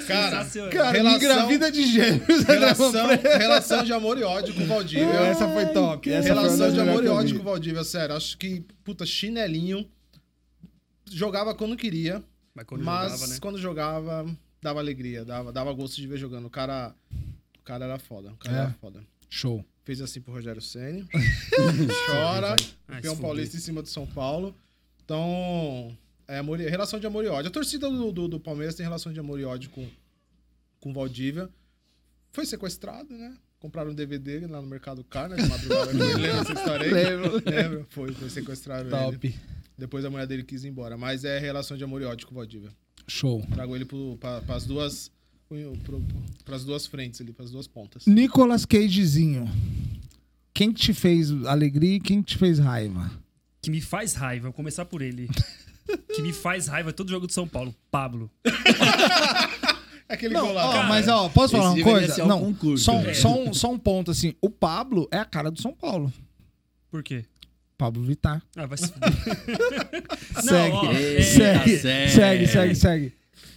cara, Sensacional. Cara, Relação- engravida de gêmeos. Relação, relação de amor e ódio com o Valdívia. Essa foi top. Essa foi relação das de amor e ódio com o Valdívia, sério. Acho que, puta, chinelinho. Jogava quando queria, Mas quando mas jogava, né? quando jogava, dava alegria, dava, dava gosto de ver jogando. O cara, o cara era foda. O cara É. era foda. Show. Fez assim pro Rogério Ceni. Chora. Campeão paulista em cima de São Paulo. Então, é amor e- relação de amor e ódio. A torcida do, do, do Palmeiras tem relação de amor e ódio com, com o Valdívia. Foi sequestrado, né? Compraram um DVD lá no Mercado Car, né? De madrugada. Lembra essa história aí? Lembro. Lembra? Foi, foi sequestrado ele. Top. Depois a mulher dele quis ir embora. Mas é relação de amor e ódio com o Valdívia. Show. Trago ele para as duas... Para as duas frentes ali, para as duas pontas. Nicolas Cagezinho. Quem que te fez alegria e quem que te fez raiva? Que me faz raiva, vou começar por ele. que me faz raiva todo jogo de São Paulo. Pablo. Aquele Não, gol lá. ó, cara. mas ó, posso falar uma coisa? Não, concurso, só, né? só, um, só um ponto assim. O Pablo é a cara do São Paulo. Por quê? Pablo Vittar. Ah, vai se. Não, segue, ó, é- segue, sério. segue, segue, segue.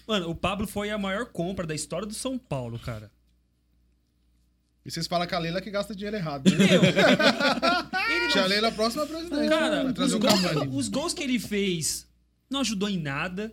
Mano, o Pablo foi a maior compra da história do São Paulo, cara. E vocês falam que a Leila que gasta dinheiro errado. Né? Meu, ele Tia não... Leila, a próxima presidente. Cara, vai os gols, os gols que ele fez não ajudou em nada.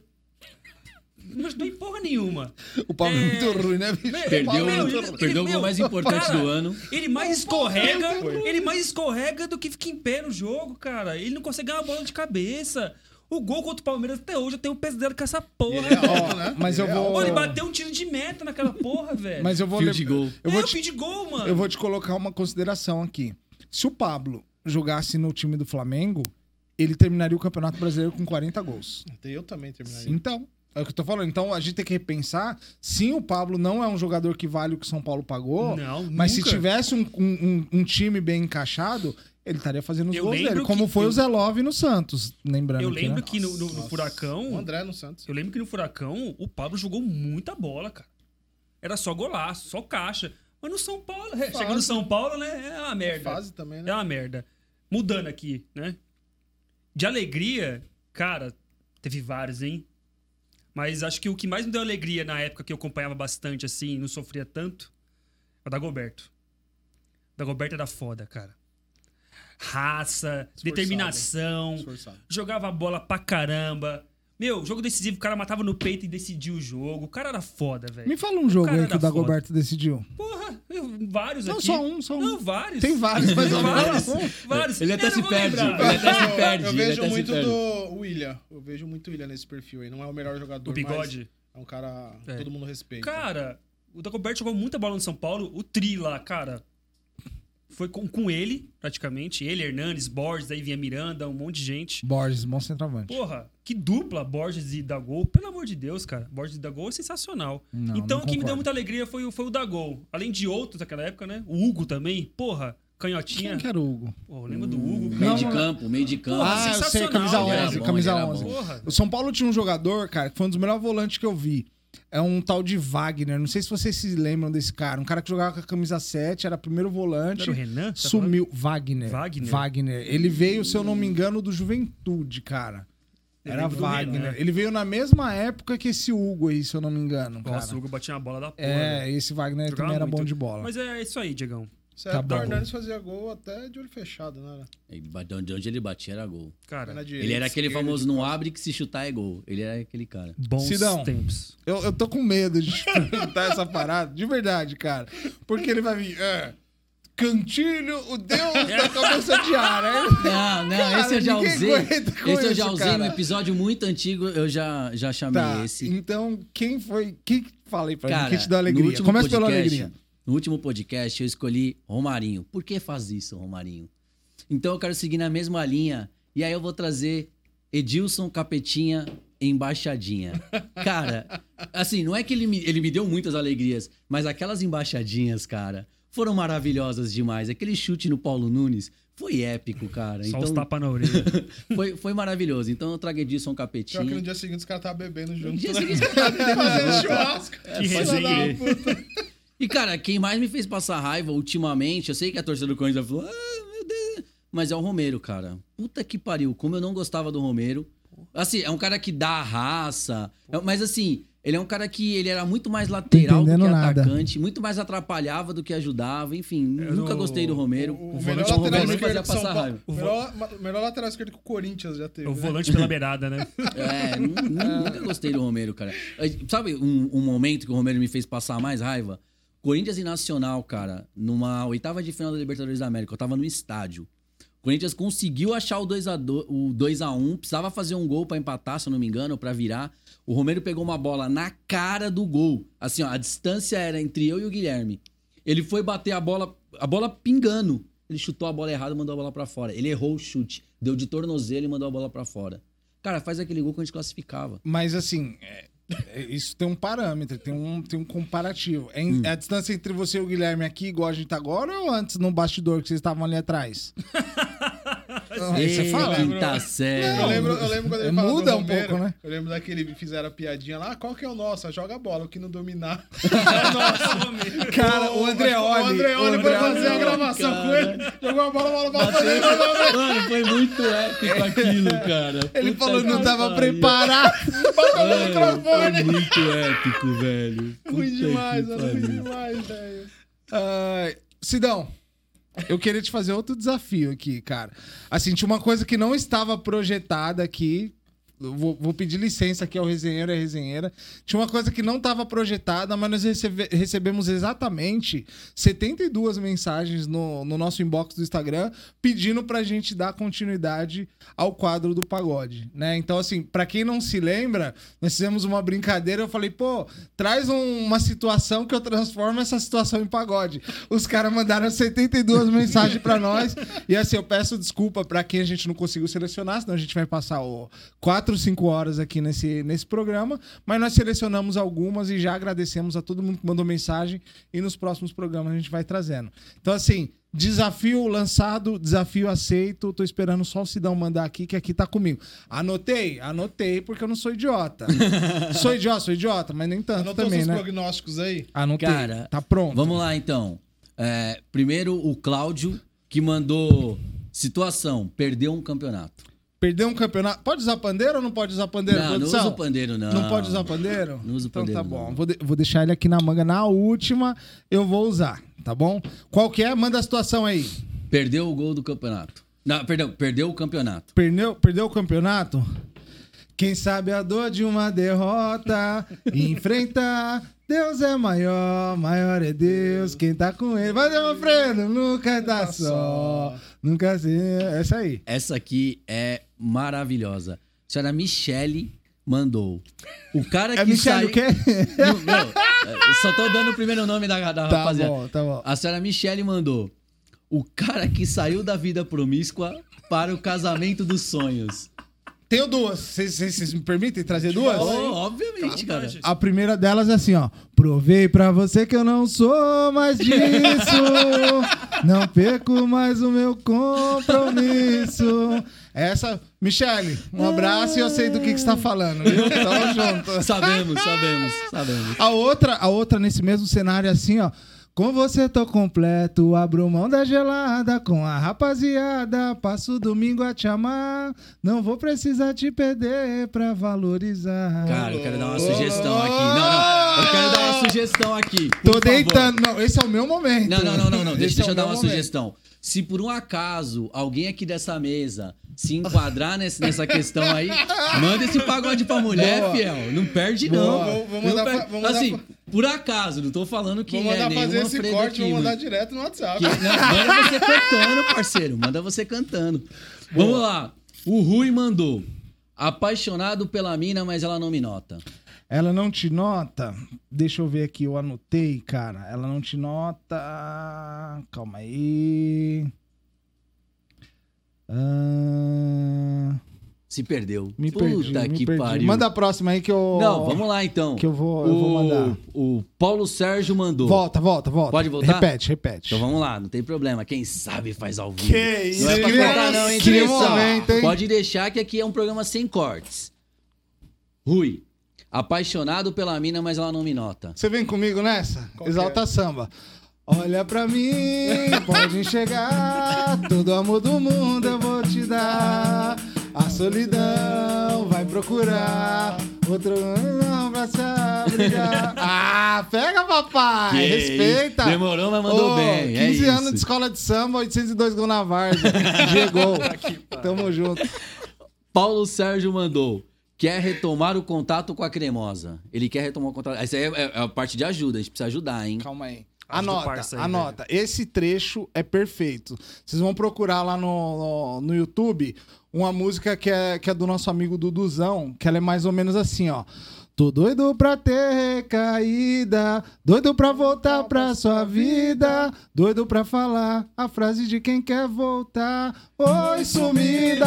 Não ajudou em porra nenhuma. O Pablo é, É. muito ruim, né, bicho? Perdeu, Meu, ele- perdeu ele- o gol meu, mais importante cara, do ano. Ele mais escorrega, ele mais escorrega do que fica em pé no jogo, cara. Ele não consegue ganhar uma bola de cabeça. O gol contra o Palmeiras até hoje eu tenho um pesadelo com essa porra. É alto, né? Mas eu é vou-. Pô, ele bateu um tiro de meta naquela porra, velho. Mas eu vou... Field lem- goal. Eu é, vou, o te, de gol, mano. eu vou te colocar uma consideração aqui. Se o Pablo jogasse no time do Flamengo, ele terminaria o Campeonato Brasileiro com 40 gols. Eu também terminaria. Então, é o que eu tô falando. Então a gente tem que repensar. Sim, o Pablo não é um jogador que vale o que o São Paulo pagou. Não, mas nunca. se tivesse um, um- um- um time bem encaixado, ele estaria fazendo os Eu gols lembro dele. Como foi eu- o Zé Love no Santos. Lembrando Eu aqui, lembro né? que no, no- no. Furacão. O André no Santos. Eu lembro que no Furacão o Pablo jogou muita bola, cara. Era só golaço, só caixa. Mas no São Paulo, é, chega no São Paulo, né? É uma merda. Fase também, É né? uma merda. Mudando aqui, né? De alegria, cara, teve vários, hein? Mas acho que o que mais me deu alegria na época que eu acompanhava bastante, assim, não sofria tanto, é o Dagoberto. O Dagoberto era foda, cara. Raça, determinação, Esforçado. jogava a bola pra caramba. Meu, jogo decisivo, o cara matava no peito e decidia o jogo. O cara era foda, velho. Me fala um jogo aí que o foda. Dagoberto decidiu. Porra, eu- vários Não, aqui. só um, só um. Não, vários. Tem vários, mas não vários. um. vários. Ele até Eu se não perde, ele até se perde. Eu vejo muito do William. Eu vejo muito William nesse perfil aí. Não é o melhor jogador, O bigode. mas é um cara que É. todo mundo respeita. Cara, o Dagoberto jogou muita bola no São Paulo. O Tri lá, cara. Foi com, com ele, praticamente. Ele, Hernandes, Borges, aí vinha Miranda, um monte de gente. Borges, bom centroavante. Porra, que dupla Borges e Dagol. Pelo amor de Deus, cara. Borges e Dagol é sensacional. Não, então, não o que me deu muita alegria foi, o- foi o Dagol. Além de outros naquela época, né? O Hugo também. Porra, canhotinha. Quem que era o Hugo? Pô, lembra do Hugo? Meio de campo, meio de campo. Porra, Ah, eu sei, sensacional, camisa ele era 11, bom, camisa ele era 11. bom. Porra. O São Paulo tinha um jogador, cara, que foi um dos melhores volantes que eu vi. É um tal de Wagner. Não sei se vocês se lembram desse cara. Um cara que jogava com a camisa 7, era primeiro volante. Era o Renan? Tá Sumiu. Wagner. Wagner? Wagner. Ele veio, se eu não me engano, do Juventude, cara. Era Wagner. Renan. Ele veio na mesma época que esse Hugo aí, se eu não me engano, cara. Nossa, o Hugo batia uma bola da porra. É, velho. esse Wagner Jogava também era muito. bom de bola. Mas é isso aí, Diegão. Certo, Tá bom. o Hernandes fazia gol até de olho fechado, né? De onde ele batia era gol. Cara, direita, Ele era aquele famoso não costas. abre que se chutar é gol. Ele era aquele cara. bons Sidão. tempos. Eu, eu tô com medo de perguntar essa parada, de verdade, cara. Porque ele vai vir. É, Cantilho, o deus da cabeça de área. Não, não, Cara, esse eu já usei. Esse eu já isso, usei cara. no episódio muito antigo, eu já, já chamei Tá, esse. então quem foi. Quem que aí pra mim? Cara, Quem te deu alegria? Começa pela podcast- alegria. No último podcast eu escolhi Romarinho. Por que faz isso, Romarinho? Então eu quero seguir na mesma linha. E aí eu vou trazer Edilson Capetinha embaixadinha. Cara, assim, não é que ele me, ele me deu muitas alegrias, mas aquelas embaixadinhas, cara, foram maravilhosas demais. Aquele chute no Paulo Nunes foi épico, cara. Só os Então, tapas na orelha. foi, foi maravilhoso. Então eu trago Edilson Pior que no Capetinha. dia seguinte os caras estavam bebendo junto, No dia né? seguinte, eu tava bebendo Fazendo junto. churrasco. Que Filha resenha. E, cara, quem mais me fez passar raiva ultimamente, eu sei que a torcida do Corinthians falou, ah, meu Deus, mas é o Romero, cara. Puta que pariu, como eu não gostava do Romero. Assim, é um cara que dá a raça, é- mas assim, ele é um cara que ele era muito mais lateral do que nada. atacante, muito mais atrapalhava do que ajudava, enfim, Eu nunca gostei do Romero. O, O, o melhor lateral esquerdo passar raiva. O melhor, melhor lateral esquerdo que o Corinthians já teve. o né? volante pela beirada, né? É, nu- nu- nunca gostei do Romero, cara. Sabe um, um momento que o Romero me fez passar mais raiva? Corinthians e Nacional, cara, numa oitava de final da Libertadores da América. Eu tava no estádio. O Corinthians conseguiu achar o 2x2, o 2x1, precisava fazer um gol pra empatar, se eu não me engano, pra virar. O Romero pegou uma bola na cara do gol. Assim, ó, a distância era entre eu e o Guilherme. Ele foi bater a bola, a bola pingando. Ele chutou a bola errada mandou a bola pra fora. Ele errou o chute, deu de tornozelo e mandou a bola pra fora. Cara, faz aquele gol que a gente classificava. Mas assim, é- isso tem um parâmetro, tem um, tem um comparativo. É, Hum. é a distância entre você e o Guilherme aqui, igual a gente tá agora, ou antes no bastidor que vocês estavam ali atrás? Aí você Ei, fala. quinta série. Eu lembro, eu lembro quando ele É, falou muda um pouco, né? Eu lembro daquele fizeram a piadinha lá, "Ah, qual que é o nosso? Ah, Joga a bola, o que não dominar. Cara, o Andreoli. O Andreoli o foi Andreoli- fazer a gravação cara. com ele, jogou a bola, a bola bateu Mano, foi muito épico aquilo, cara. Ele Puta falou que não tava preparado. No Mano, microfone. Foi muito épico, velho. Ruim demais, ruim demais, velho. Ai, Sidão, eu queria te fazer outro desafio aqui, cara. Assim, tinha uma coisa que não estava projetada aqui. Vou, vou pedir licença aqui ao resenheiro e resenheira. Tinha uma coisa que não estava projetada, mas nós recebe- recebemos exatamente 72 mensagens no, no nosso inbox do Instagram pedindo pra gente dar continuidade ao quadro do pagode, né? Então, assim, pra quem não se lembra, nós fizemos uma brincadeira. Eu falei, pô, traz um- uma situação que eu transformo essa situação em pagode. Os caras mandaram 72 mensagens pra nós. E assim, eu peço desculpa pra quem a gente não conseguiu selecionar, senão a gente vai passar ó, 4, 5 horas aqui nesse, nesse programa. Mas nós selecionamos algumas e já agradecemos a todo mundo que mandou mensagem. E nos próximos programas a gente vai trazendo. Então, assim. Desafio lançado, desafio aceito. Tô esperando só o Sidão mandar aqui, que aqui tá comigo. Anotei, anotei, porque eu não sou idiota. sou idiota, sou idiota, mas nem tanto Anotou também, né? prognósticos aí? Anotei. Cara, tá pronto. Vamos lá, então. É, primeiro, o Cláudio, que mandou situação, perdeu um campeonato. Perdeu um campeonato. Pode usar pandeiro ou não pode usar pandeiro, Não, não produção? usa o pandeiro, não. Não pode usar pandeiro? Não usa o então pandeiro, tá bom. não. Vou, de- vou deixar ele aqui na manga. Na última, eu vou usar, tá bom? Qual que é? Manda a situação aí. Perdeu o gol do campeonato. Não, perdão, perdeu o campeonato. Perdeu, perdeu o campeonato? Quem sabe a dor de uma derrota enfrentar. Deus é maior, maior é Deus. Quem tá com ele. Vai, Alfredo, nunca tá só. Nunca se. Essa aí. Essa aqui é maravilhosa. A senhora Michele mandou. O cara É que Michele saiu... o quê? Não, não, eu só tô dando o primeiro nome da, da Tá rapaziada. bom, tá bom. A senhora Michele mandou. O cara que saiu da vida promíscua para o casamento dos sonhos. Tenho duas. Vocês- me permitem trazer duas? Oh, obviamente, cara. A primeira delas é assim, ó. Provei pra você que eu não sou mais disso. não perco mais o meu compromisso. Essa, Michele, um abraço e eu sei do que, que você tá falando, viu? Tamo junto. Sabemos, sabemos, sabemos. A outra, a outra nesse mesmo cenário é assim, ó. Com você tô completo, abro mão da gelada com a rapaziada. Passo domingo a te amar, não vou precisar te perder pra valorizar. Cara, eu quero dar uma sugestão aqui. Não, não. Eu quero dar uma sugestão aqui. Tô favor. deitando. Não, esse é o meu momento. Não, não, não, não, não. Deixa, é deixa o eu dar uma momento. sugestão. Se por um acaso alguém aqui dessa mesa se enquadrar nesse- nessa questão aí, manda esse pagode pra mulher, Boa. fiel. Não perde, Boa. não. Vou- vou Não mandar mandar assim, fa- por acaso, não tô falando que Vou é mandar nenhuma fazer esse corte, aqui, vou mandar direto no WhatsApp. Que- não, manda você cantando, parceiro. Manda você cantando. Vamos lá. O Rui mandou. Apaixonado pela mina, mas ela não me nota. Ela não te nota? Deixa eu ver aqui, eu anotei, cara. Ela não te nota. Calma aí. Ah, Se perdeu. me Puta perdi, me que perdi. pariu. Manda a próxima aí que eu. Não, vamos lá então. Que eu vou- eu vou mandar. O Paulo Sérgio mandou. Volta, volta, volta. Pode voltar? Repete, repete. Então vamos lá, não tem problema. Quem sabe faz ao vivo. Que isso, Não é pra que cortar, não, hein, que momento, hein? Pode deixar que aqui é um programa sem cortes. Rui, apaixonado pela mina, mas ela não me nota. Você vem comigo nessa? Qual Exalta é? samba. Olha pra mim, pode enxergar. Todo amor do mundo eu vou te dar. A solidão vai procurar. Outro não pra se abrigar. Ah, pega, papai. Que Respeita. isso. Demorou, mas mandou Ô, bem, é 15 anos isso. de escola de samba, 802 gols na Várzea. Diego. Tamo junto. Paulo Sérgio mandou. Quer retomar o contato com a cremosa. Ele quer retomar o contato. Essa aí é, é a parte de ajuda, a gente precisa ajudar, hein? Calma aí. Anota, aí, anota. Esse trecho é perfeito. Vocês vão procurar lá no, no, no YouTube uma música que é, que é do nosso amigo Duduzão, que ela é mais ou menos assim, ó. Tô doido pra ter recaída, doido pra voltar pra sua vida, doido pra falar a frase de quem quer voltar. Oi, sumida!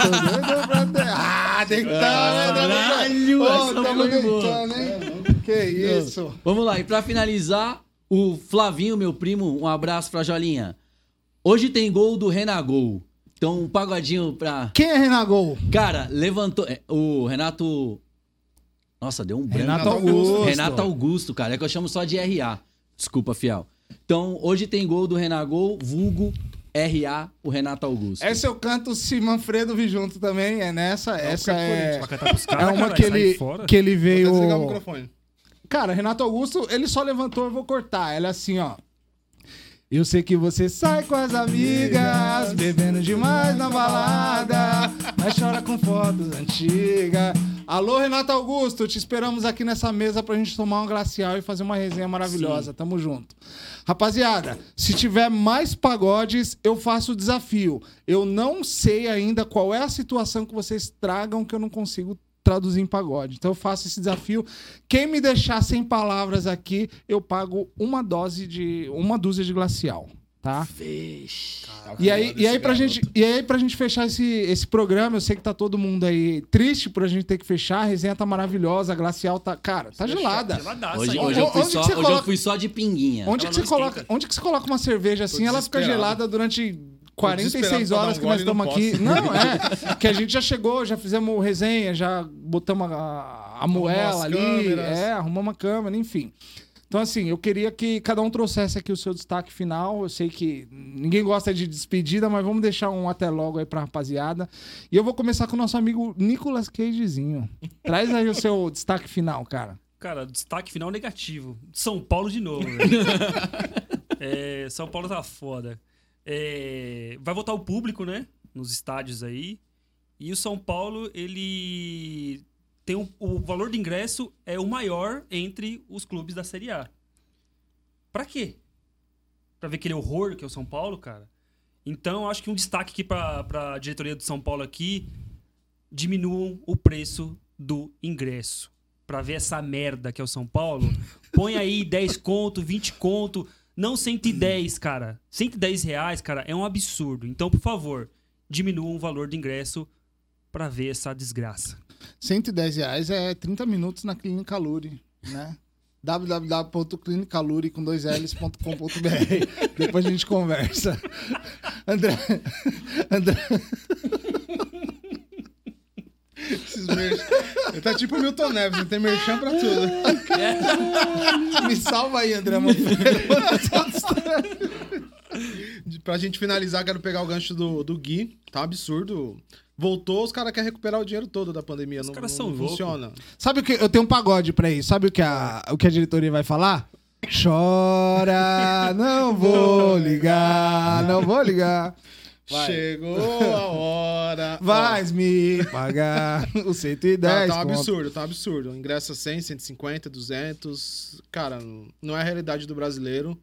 Tô doido pra ter. Ah, tem que estar, né? Caralho, essa foi boa. deitando, hein? Que isso? Vamos lá, e pra finalizar, o Flavinho, meu primo, um abraço pra Jolinha. Hoje tem gol do Renagol. Então, um pagodinho pra. Quem é Renagol? Cara, levantou. é, O Renato. Nossa, deu um branco. Renato Augusto. Renato Augusto, cara. É que eu chamo só de RA. Desculpa, fiel. Então, hoje tem gol do Renagol, vulgo RA, o Renato Augusto. Essa eu canto se Manfredo vir junto também, é nessa. essa é. É caras, uma cara, que ele, que ele Vou veio. desligar o microfone. Cara, Renato Augusto, ele só levantou, eu vou cortar. Ela é assim, ó. Eu sei que você sai com as amigas, bebendo demais na balada, mas chora com fotos antigas. Alô, Renato Augusto, te esperamos aqui nessa mesa pra gente tomar um glacial e fazer uma resenha maravilhosa. Tamo junto. Rapaziada, se tiver mais pagodes, eu faço o desafio. Eu não sei ainda qual é a situação que vocês tragam que eu não consigo traduzir em pagode. Então eu faço esse desafio. Quem me deixar sem palavras aqui, eu pago uma dose de uma dúzia de glacial, tá? E aí, e aí pra gente, e aí pra gente fechar esse, esse programa, eu sei que tá todo mundo aí triste por a gente ter que fechar, a resenha tá maravilhosa, a glacial tá, cara, tá gelada. Hoje, hoje, eu, fui Onde que só, hoje eu coloca- fui só de pinguinha. Onde Ela que, você coloca, esquenta. onde que você coloca uma cerveja assim, ela fica gelada durante 46 desesperado horas que pra nós um estamos aqui. não é. Que a gente já chegou, já fizemos resenha, já botamos a, a moela ali, câmeras. é, arrumamos uma câmera, enfim. Então, assim, eu queria que cada um trouxesse aqui o seu destaque final. Eu sei que ninguém gosta de despedida, mas vamos deixar um até logo aí pra rapaziada. E eu vou começar com o nosso amigo Nicolas Cagezinho. Traz aí o seu destaque final, cara. Cara, destaque final negativo. São Paulo de novo, velho. É, São Paulo tá foda. É, vai voltar o público, né? Nos estádios aí. E o São Paulo, ele tem um- o valor de ingresso é o maior entre os clubes da Série A. Pra quê? Pra ver aquele horror que é o São Paulo, cara? Então, acho que um destaque aqui pra, pra diretoria do São Paulo aqui, diminuam o preço do ingresso. Pra ver essa merda que é o São Paulo, põe aí 10 conto, 20 conto, não 110, cara. 110 reais, cara, é um absurdo. Então, por favor, diminuam o valor do ingresso pra ver essa desgraça. 110 reais é 30 minutos na Clínica Luri, né? www.clinicaluri com dois L's.com.br Depois a gente conversa. André, André, Esses merchan. Ele tá tipo o Milton Neves, ele tem merchan pra tudo. me salva aí, André. Pra gente finalizar, quero pegar o gancho do, do Gui. Tá um absurdo. Voltou, os caras querem recuperar o dinheiro todo da pandemia. Os não, caras não são loucos. funciona. Sabe o que? Eu tenho um pagode pra isso. Sabe o que a, o que a diretoria vai falar? Chora, não vou ligar, não vou ligar. Vai. Chegou a hora. Vais me pagar os 110 Tá, tá um absurdo, tá um absurdo. Ingresso 100, 150, 200. Cara, não é a realidade do brasileiro.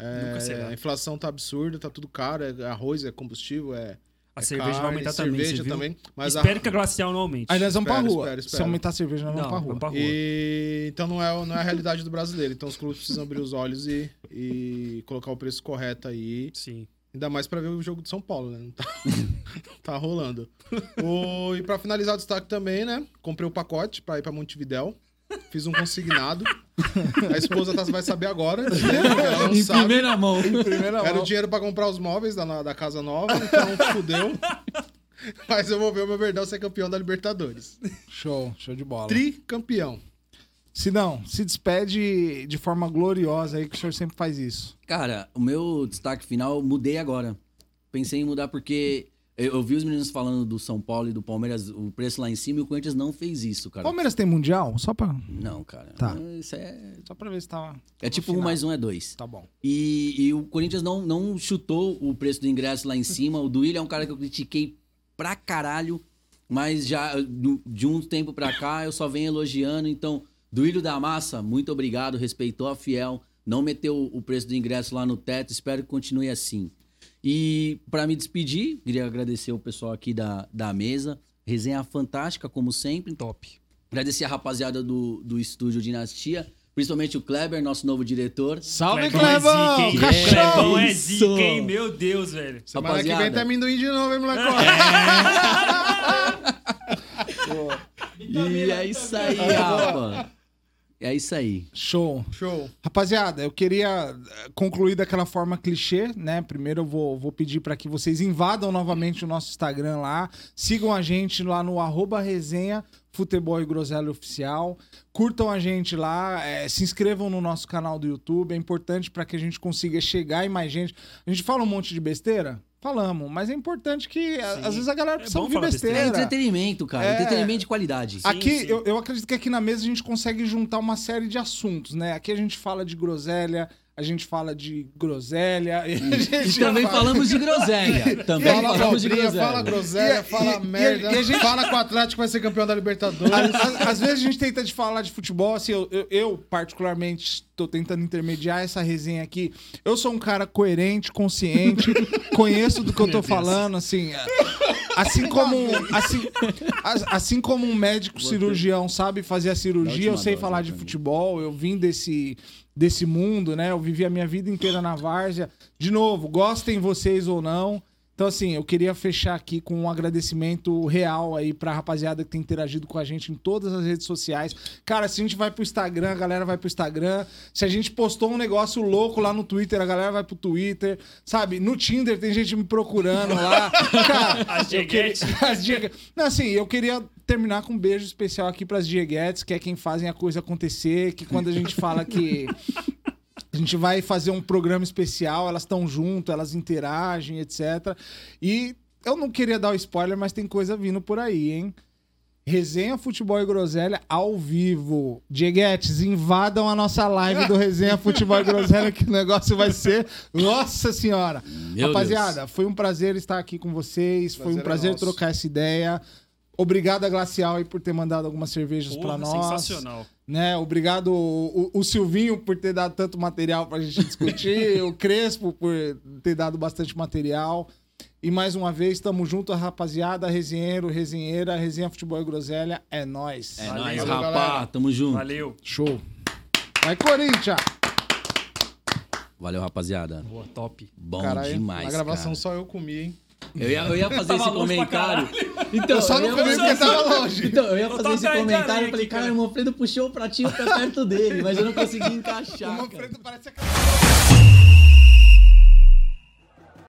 É, Nunca será. a inflação tá absurda, tá tudo caro. É arroz, é combustível, é. A é cerveja vai carne, aumentar também, cerveja você viu? também. Mas a- Espero que a glacial não aumente. Aí nós vamos pra Espera, rua. espera, Se aumentar a cerveja, nós vamos não, pra rua. vamos pra rua. E, então não é, não é a realidade do brasileiro. Então os clubes precisam abrir os olhos e, e colocar o preço correto aí. Sim. Ainda mais pra ver o jogo de São Paulo, né? Não tá, tá rolando. O, e pra finalizar o destaque também, né? Comprei o pacote pra ir pra Montevidéu. Fiz um consignado. A esposa tá, vai saber agora. né? Ela não Em sabe. primeira mão. Primeira Era mão. o dinheiro pra comprar os móveis da, da casa nova, então fudeu. Mas eu vou ver o meu Verdão ser campeão da Libertadores. Show, show de bola. Tricampeão. Se não, se despede de forma gloriosa aí, que o senhor sempre faz isso. Cara, o meu destaque final, eu mudei agora. Pensei em mudar porque eu, eu vi os meninos falando do São Paulo e do Palmeiras, o preço lá em cima, e o Corinthians não fez isso, cara. Palmeiras tem mundial? Só pra, Não, cara. Tá. Isso é. só pra ver se tava. É tipo um mais um é dois. Tá bom. E, e o Corinthians não, não chutou o preço do ingresso lá em cima. O Duílio é um cara que eu critiquei pra caralho, mas já de um tempo pra cá eu só venho elogiando. Então, Duílio da Massa, muito obrigado, respeitou a Fiel, não meteu o preço do ingresso lá no teto, espero que continue assim. E pra me despedir, queria agradecer o pessoal aqui da, da mesa. Resenha fantástica, como sempre. Top. Agradecer a rapaziada do, do estúdio Dinastia, principalmente o Kleber, nosso novo diretor. Salve, Clebão é zica, hein? Clebão é zica, hein? Meu Deus, velho. Semana que vem Rapaziada. tem amendoim de novo, hein, moleque? E é isso aí, Rafa. É isso aí. Show. Show. Rapaziada, eu queria eh, concluir daquela forma clichê, né? Primeiro eu vou, vou pedir para que vocês invadam novamente o nosso Instagram lá, sigam a gente lá no arroba resenha Futebol e Groselha Oficial, curtam a gente lá, eh, se inscrevam no nosso canal do YouTube, é importante para que a gente consiga chegar em mais gente. A gente fala um monte de besteira? Falamos, mas é importante que Sim. às vezes a galera É precisa bom ouvir É besteira. entretenimento, cara. É. Entretenimento de qualidade. Aqui, sim. Eu, eu acredito que aqui na mesa a gente consegue juntar uma série de assuntos, né? Aqui a gente fala de groselha, a gente fala de groselha. E, a gente E também fala- falamos de groselha. Também Fala falamos de groselha. fala groselha, E- fala e- merda. e a gente- Fala que o Atlético vai ser campeão da Libertadores. Às, às vezes a gente tenta de falar de futebol, assim, eu, eu, eu, particularmente estou tentando intermediar essa resenha aqui. Eu sou um cara coerente, consciente, conheço do que eu tô falando, assim. Assim como, assim, as- assim como um médico cirurgião sabe fazer a cirurgia, eu sei falar né, de futebol, eu vim desse, desse mundo, né? Eu vivi a minha vida inteira na várzea. De novo, gostem vocês ou não. Então, assim, eu queria fechar aqui com um agradecimento real aí pra rapaziada que tem interagido com a gente em todas as redes sociais. Cara, se a gente vai pro Instagram, a galera vai pro Instagram. Se a gente postou um negócio louco lá no Twitter, a galera vai pro Twitter. Sabe? No Tinder tem gente me procurando lá. Cara, As eu queria... As. Não, assim, eu queria terminar com um beijo especial aqui pras Dieguetes, que é quem fazem a coisa acontecer, que quando a gente fala que a gente vai fazer um programa especial, elas estão junto, elas interagem, etc. E eu não queria dar o spoiler, mas tem coisa vindo por aí, hein? Resenha Futebol e Groselha ao vivo. Dieguetes, invadam a nossa live do Resenha Futebol e Groselha, que o negócio vai ser. Nossa Senhora! Meu Rapaziada, foi um prazer estar aqui com vocês. foi um Prazer é trocar essa ideia. Obrigado a Glacial aí por ter mandado algumas cervejas Porra, pra nós. sensacional. Né? Obrigado o, o- Silvinho por ter dado tanto material pra gente discutir, o Crespo por ter dado bastante material. E mais uma vez, tamo junto, rapaziada, resenheiro, resenheira, resenha Futebol e Groselha, é nóis. É valeu, rapá. galera. Tamo junto. Valeu. Show. Vai, Corinthians! Valeu, rapaziada. Boa, top. Bom Caralho, demais, Na gravação cara. só eu comi, hein? Eu ia, eu ia fazer esse comentário. Então, Eu só não comi porque tava longe. Então, eu ia fazer esse comentário. Eu falei, cara, o Manfredo puxou o pratinho pra perto dele, mas eu não consegui encaixar. O. Manfredo parece aquela...